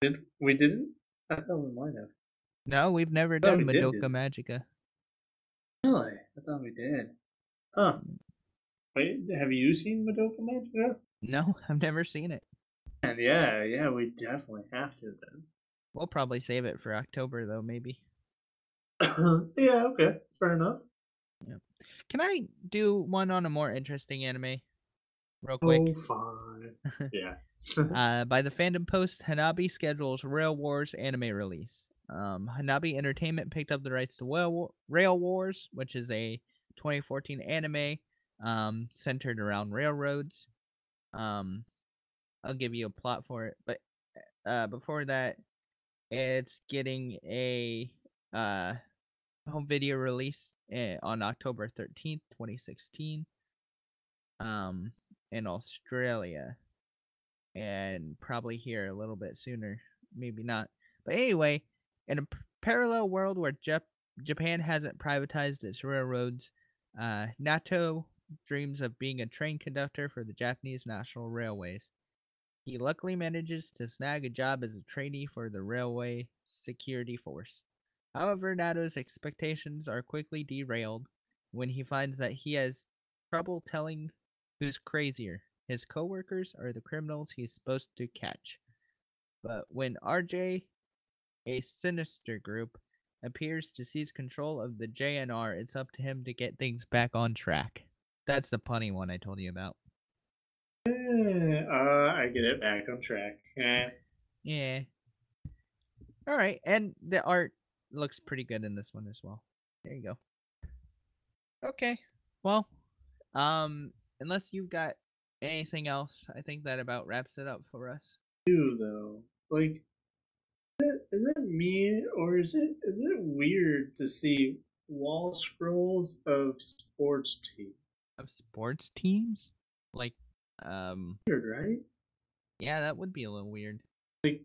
did we didn't? I thought we might have.
No, we've never done
we
Madoka
didn't?
Magica.
Really? I thought we did. Huh. Mm. Wait, have you seen Madoka Magica?
No, I've never seen it.
And yeah, yeah, we definitely have to then.
We'll probably save it for October though, maybe.
yeah, okay, fair enough. Yeah.
Can I do one on a more interesting anime? Real quick.
Oh, fine. yeah.
Uh, by the fandom post, Hanabee schedules Rail Wars anime release. Um, Hanabee Entertainment picked up the rights to Rail, Rail Wars, which is a 2014 anime um, centered around railroads. Um, I'll give you a plot for it, but uh, before that, it's getting a uh, home video release eh, on October 13th, 2016, um, in Australia and probably here a little bit sooner, maybe not. But anyway, in a p- parallel world where Jap- Japan hasn't privatized its railroads, uh, Naoto dreams of being a train conductor for the Japanese National Railways. He luckily manages to snag a job as a trainee for the Railway Security Force. However, Naoto's expectations are quickly derailed when he finds that he has trouble telling who's crazier, his coworkers or the criminals he's supposed to catch. But when RJ, a sinister group, appears to seize control of the JNR, it's up to him to get things back on track. That's the punny one I told you about.
Eh, uh, I get it back on track. Eh.
Yeah. All right, and the art looks pretty good in this one as well. There you go. Okay. Well, um, unless you've got anything else, I think that about wraps it up for us.
do though. Like, is it, is it me or is it is it weird to see wall scrolls of sports teams?
Of sports teams, like, um,
Weird, right?
yeah, that would be a little weird.
Like,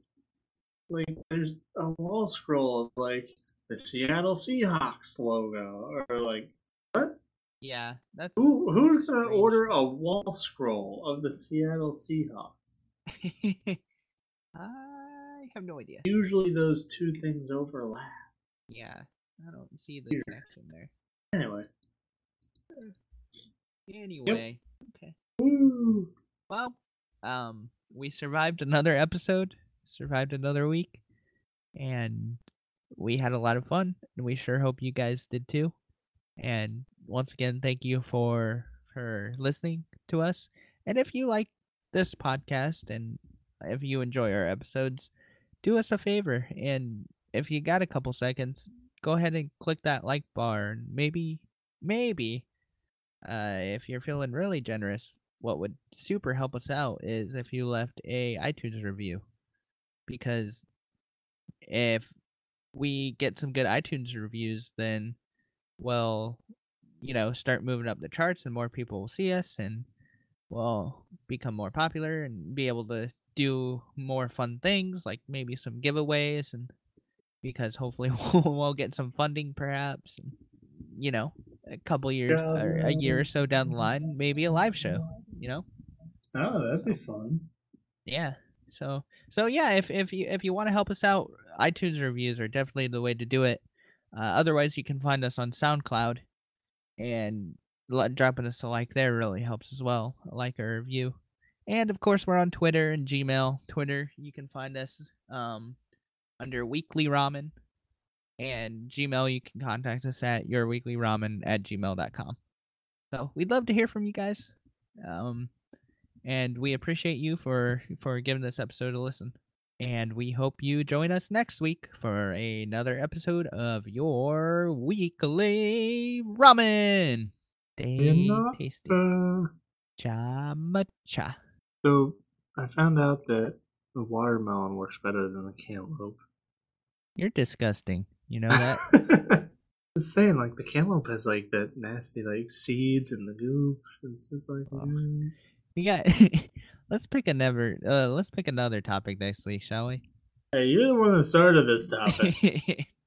like there's a wall scroll of like the Seattle Seahawks logo, or like what?
Yeah, that's.
Who who's gonna
Strange.
order a wall scroll of the Seattle Seahawks?
I have no idea.
Usually those two things overlap.
Yeah, I don't see the
Weird.
connection there.
Anyway,
Anyway, okay.
woo.
Well, um, we survived another episode, survived another week, and we had a lot of fun, and we sure hope you guys did too. And once again, thank you for for listening to us. And if you like this podcast and if you enjoy our episodes, do us a favor and if you got a couple seconds, go ahead and click that like bar and maybe maybe uh, if you're feeling really generous, what would super help us out is if you left a iTunes review. Because if we get some good iTunes reviews, then we'll, you know, start moving up the charts and more people will see us and we'll become more popular and be able to do more fun things like maybe some giveaways and because hopefully we'll, get some funding perhaps and, you know a couple years or a year or so down the line maybe a live show you know
Oh, that'd be fun.
Yeah. So so yeah, if if you if you want to help us out, iTunes reviews are definitely the way to do it. Uh, otherwise, you can find us on SoundCloud, and dropping us a like there really helps as well. A like or review, and of course we're on Twitter and Gmail. Twitter, you can find us um, under Weekly Ramen, and Gmail you can contact us at yourweeklyramen at gmail.com. So we'd love to hear from you guys. Um, and we appreciate you for for giving this episode a listen. And we hope you join us next week for another episode of your weekly ramen.
Not,
tasty.
Uh,
Cha cha.
so I found out that the watermelon works better than the cantaloupe.
You're disgusting. You know that?
Just saying, like the cantaloupe has like that nasty like seeds and the goop. And it's just like
Oh.
mm.
We got. let's pick another. Uh, let's pick another topic next week, shall we?
hey, you're the one that started this topic.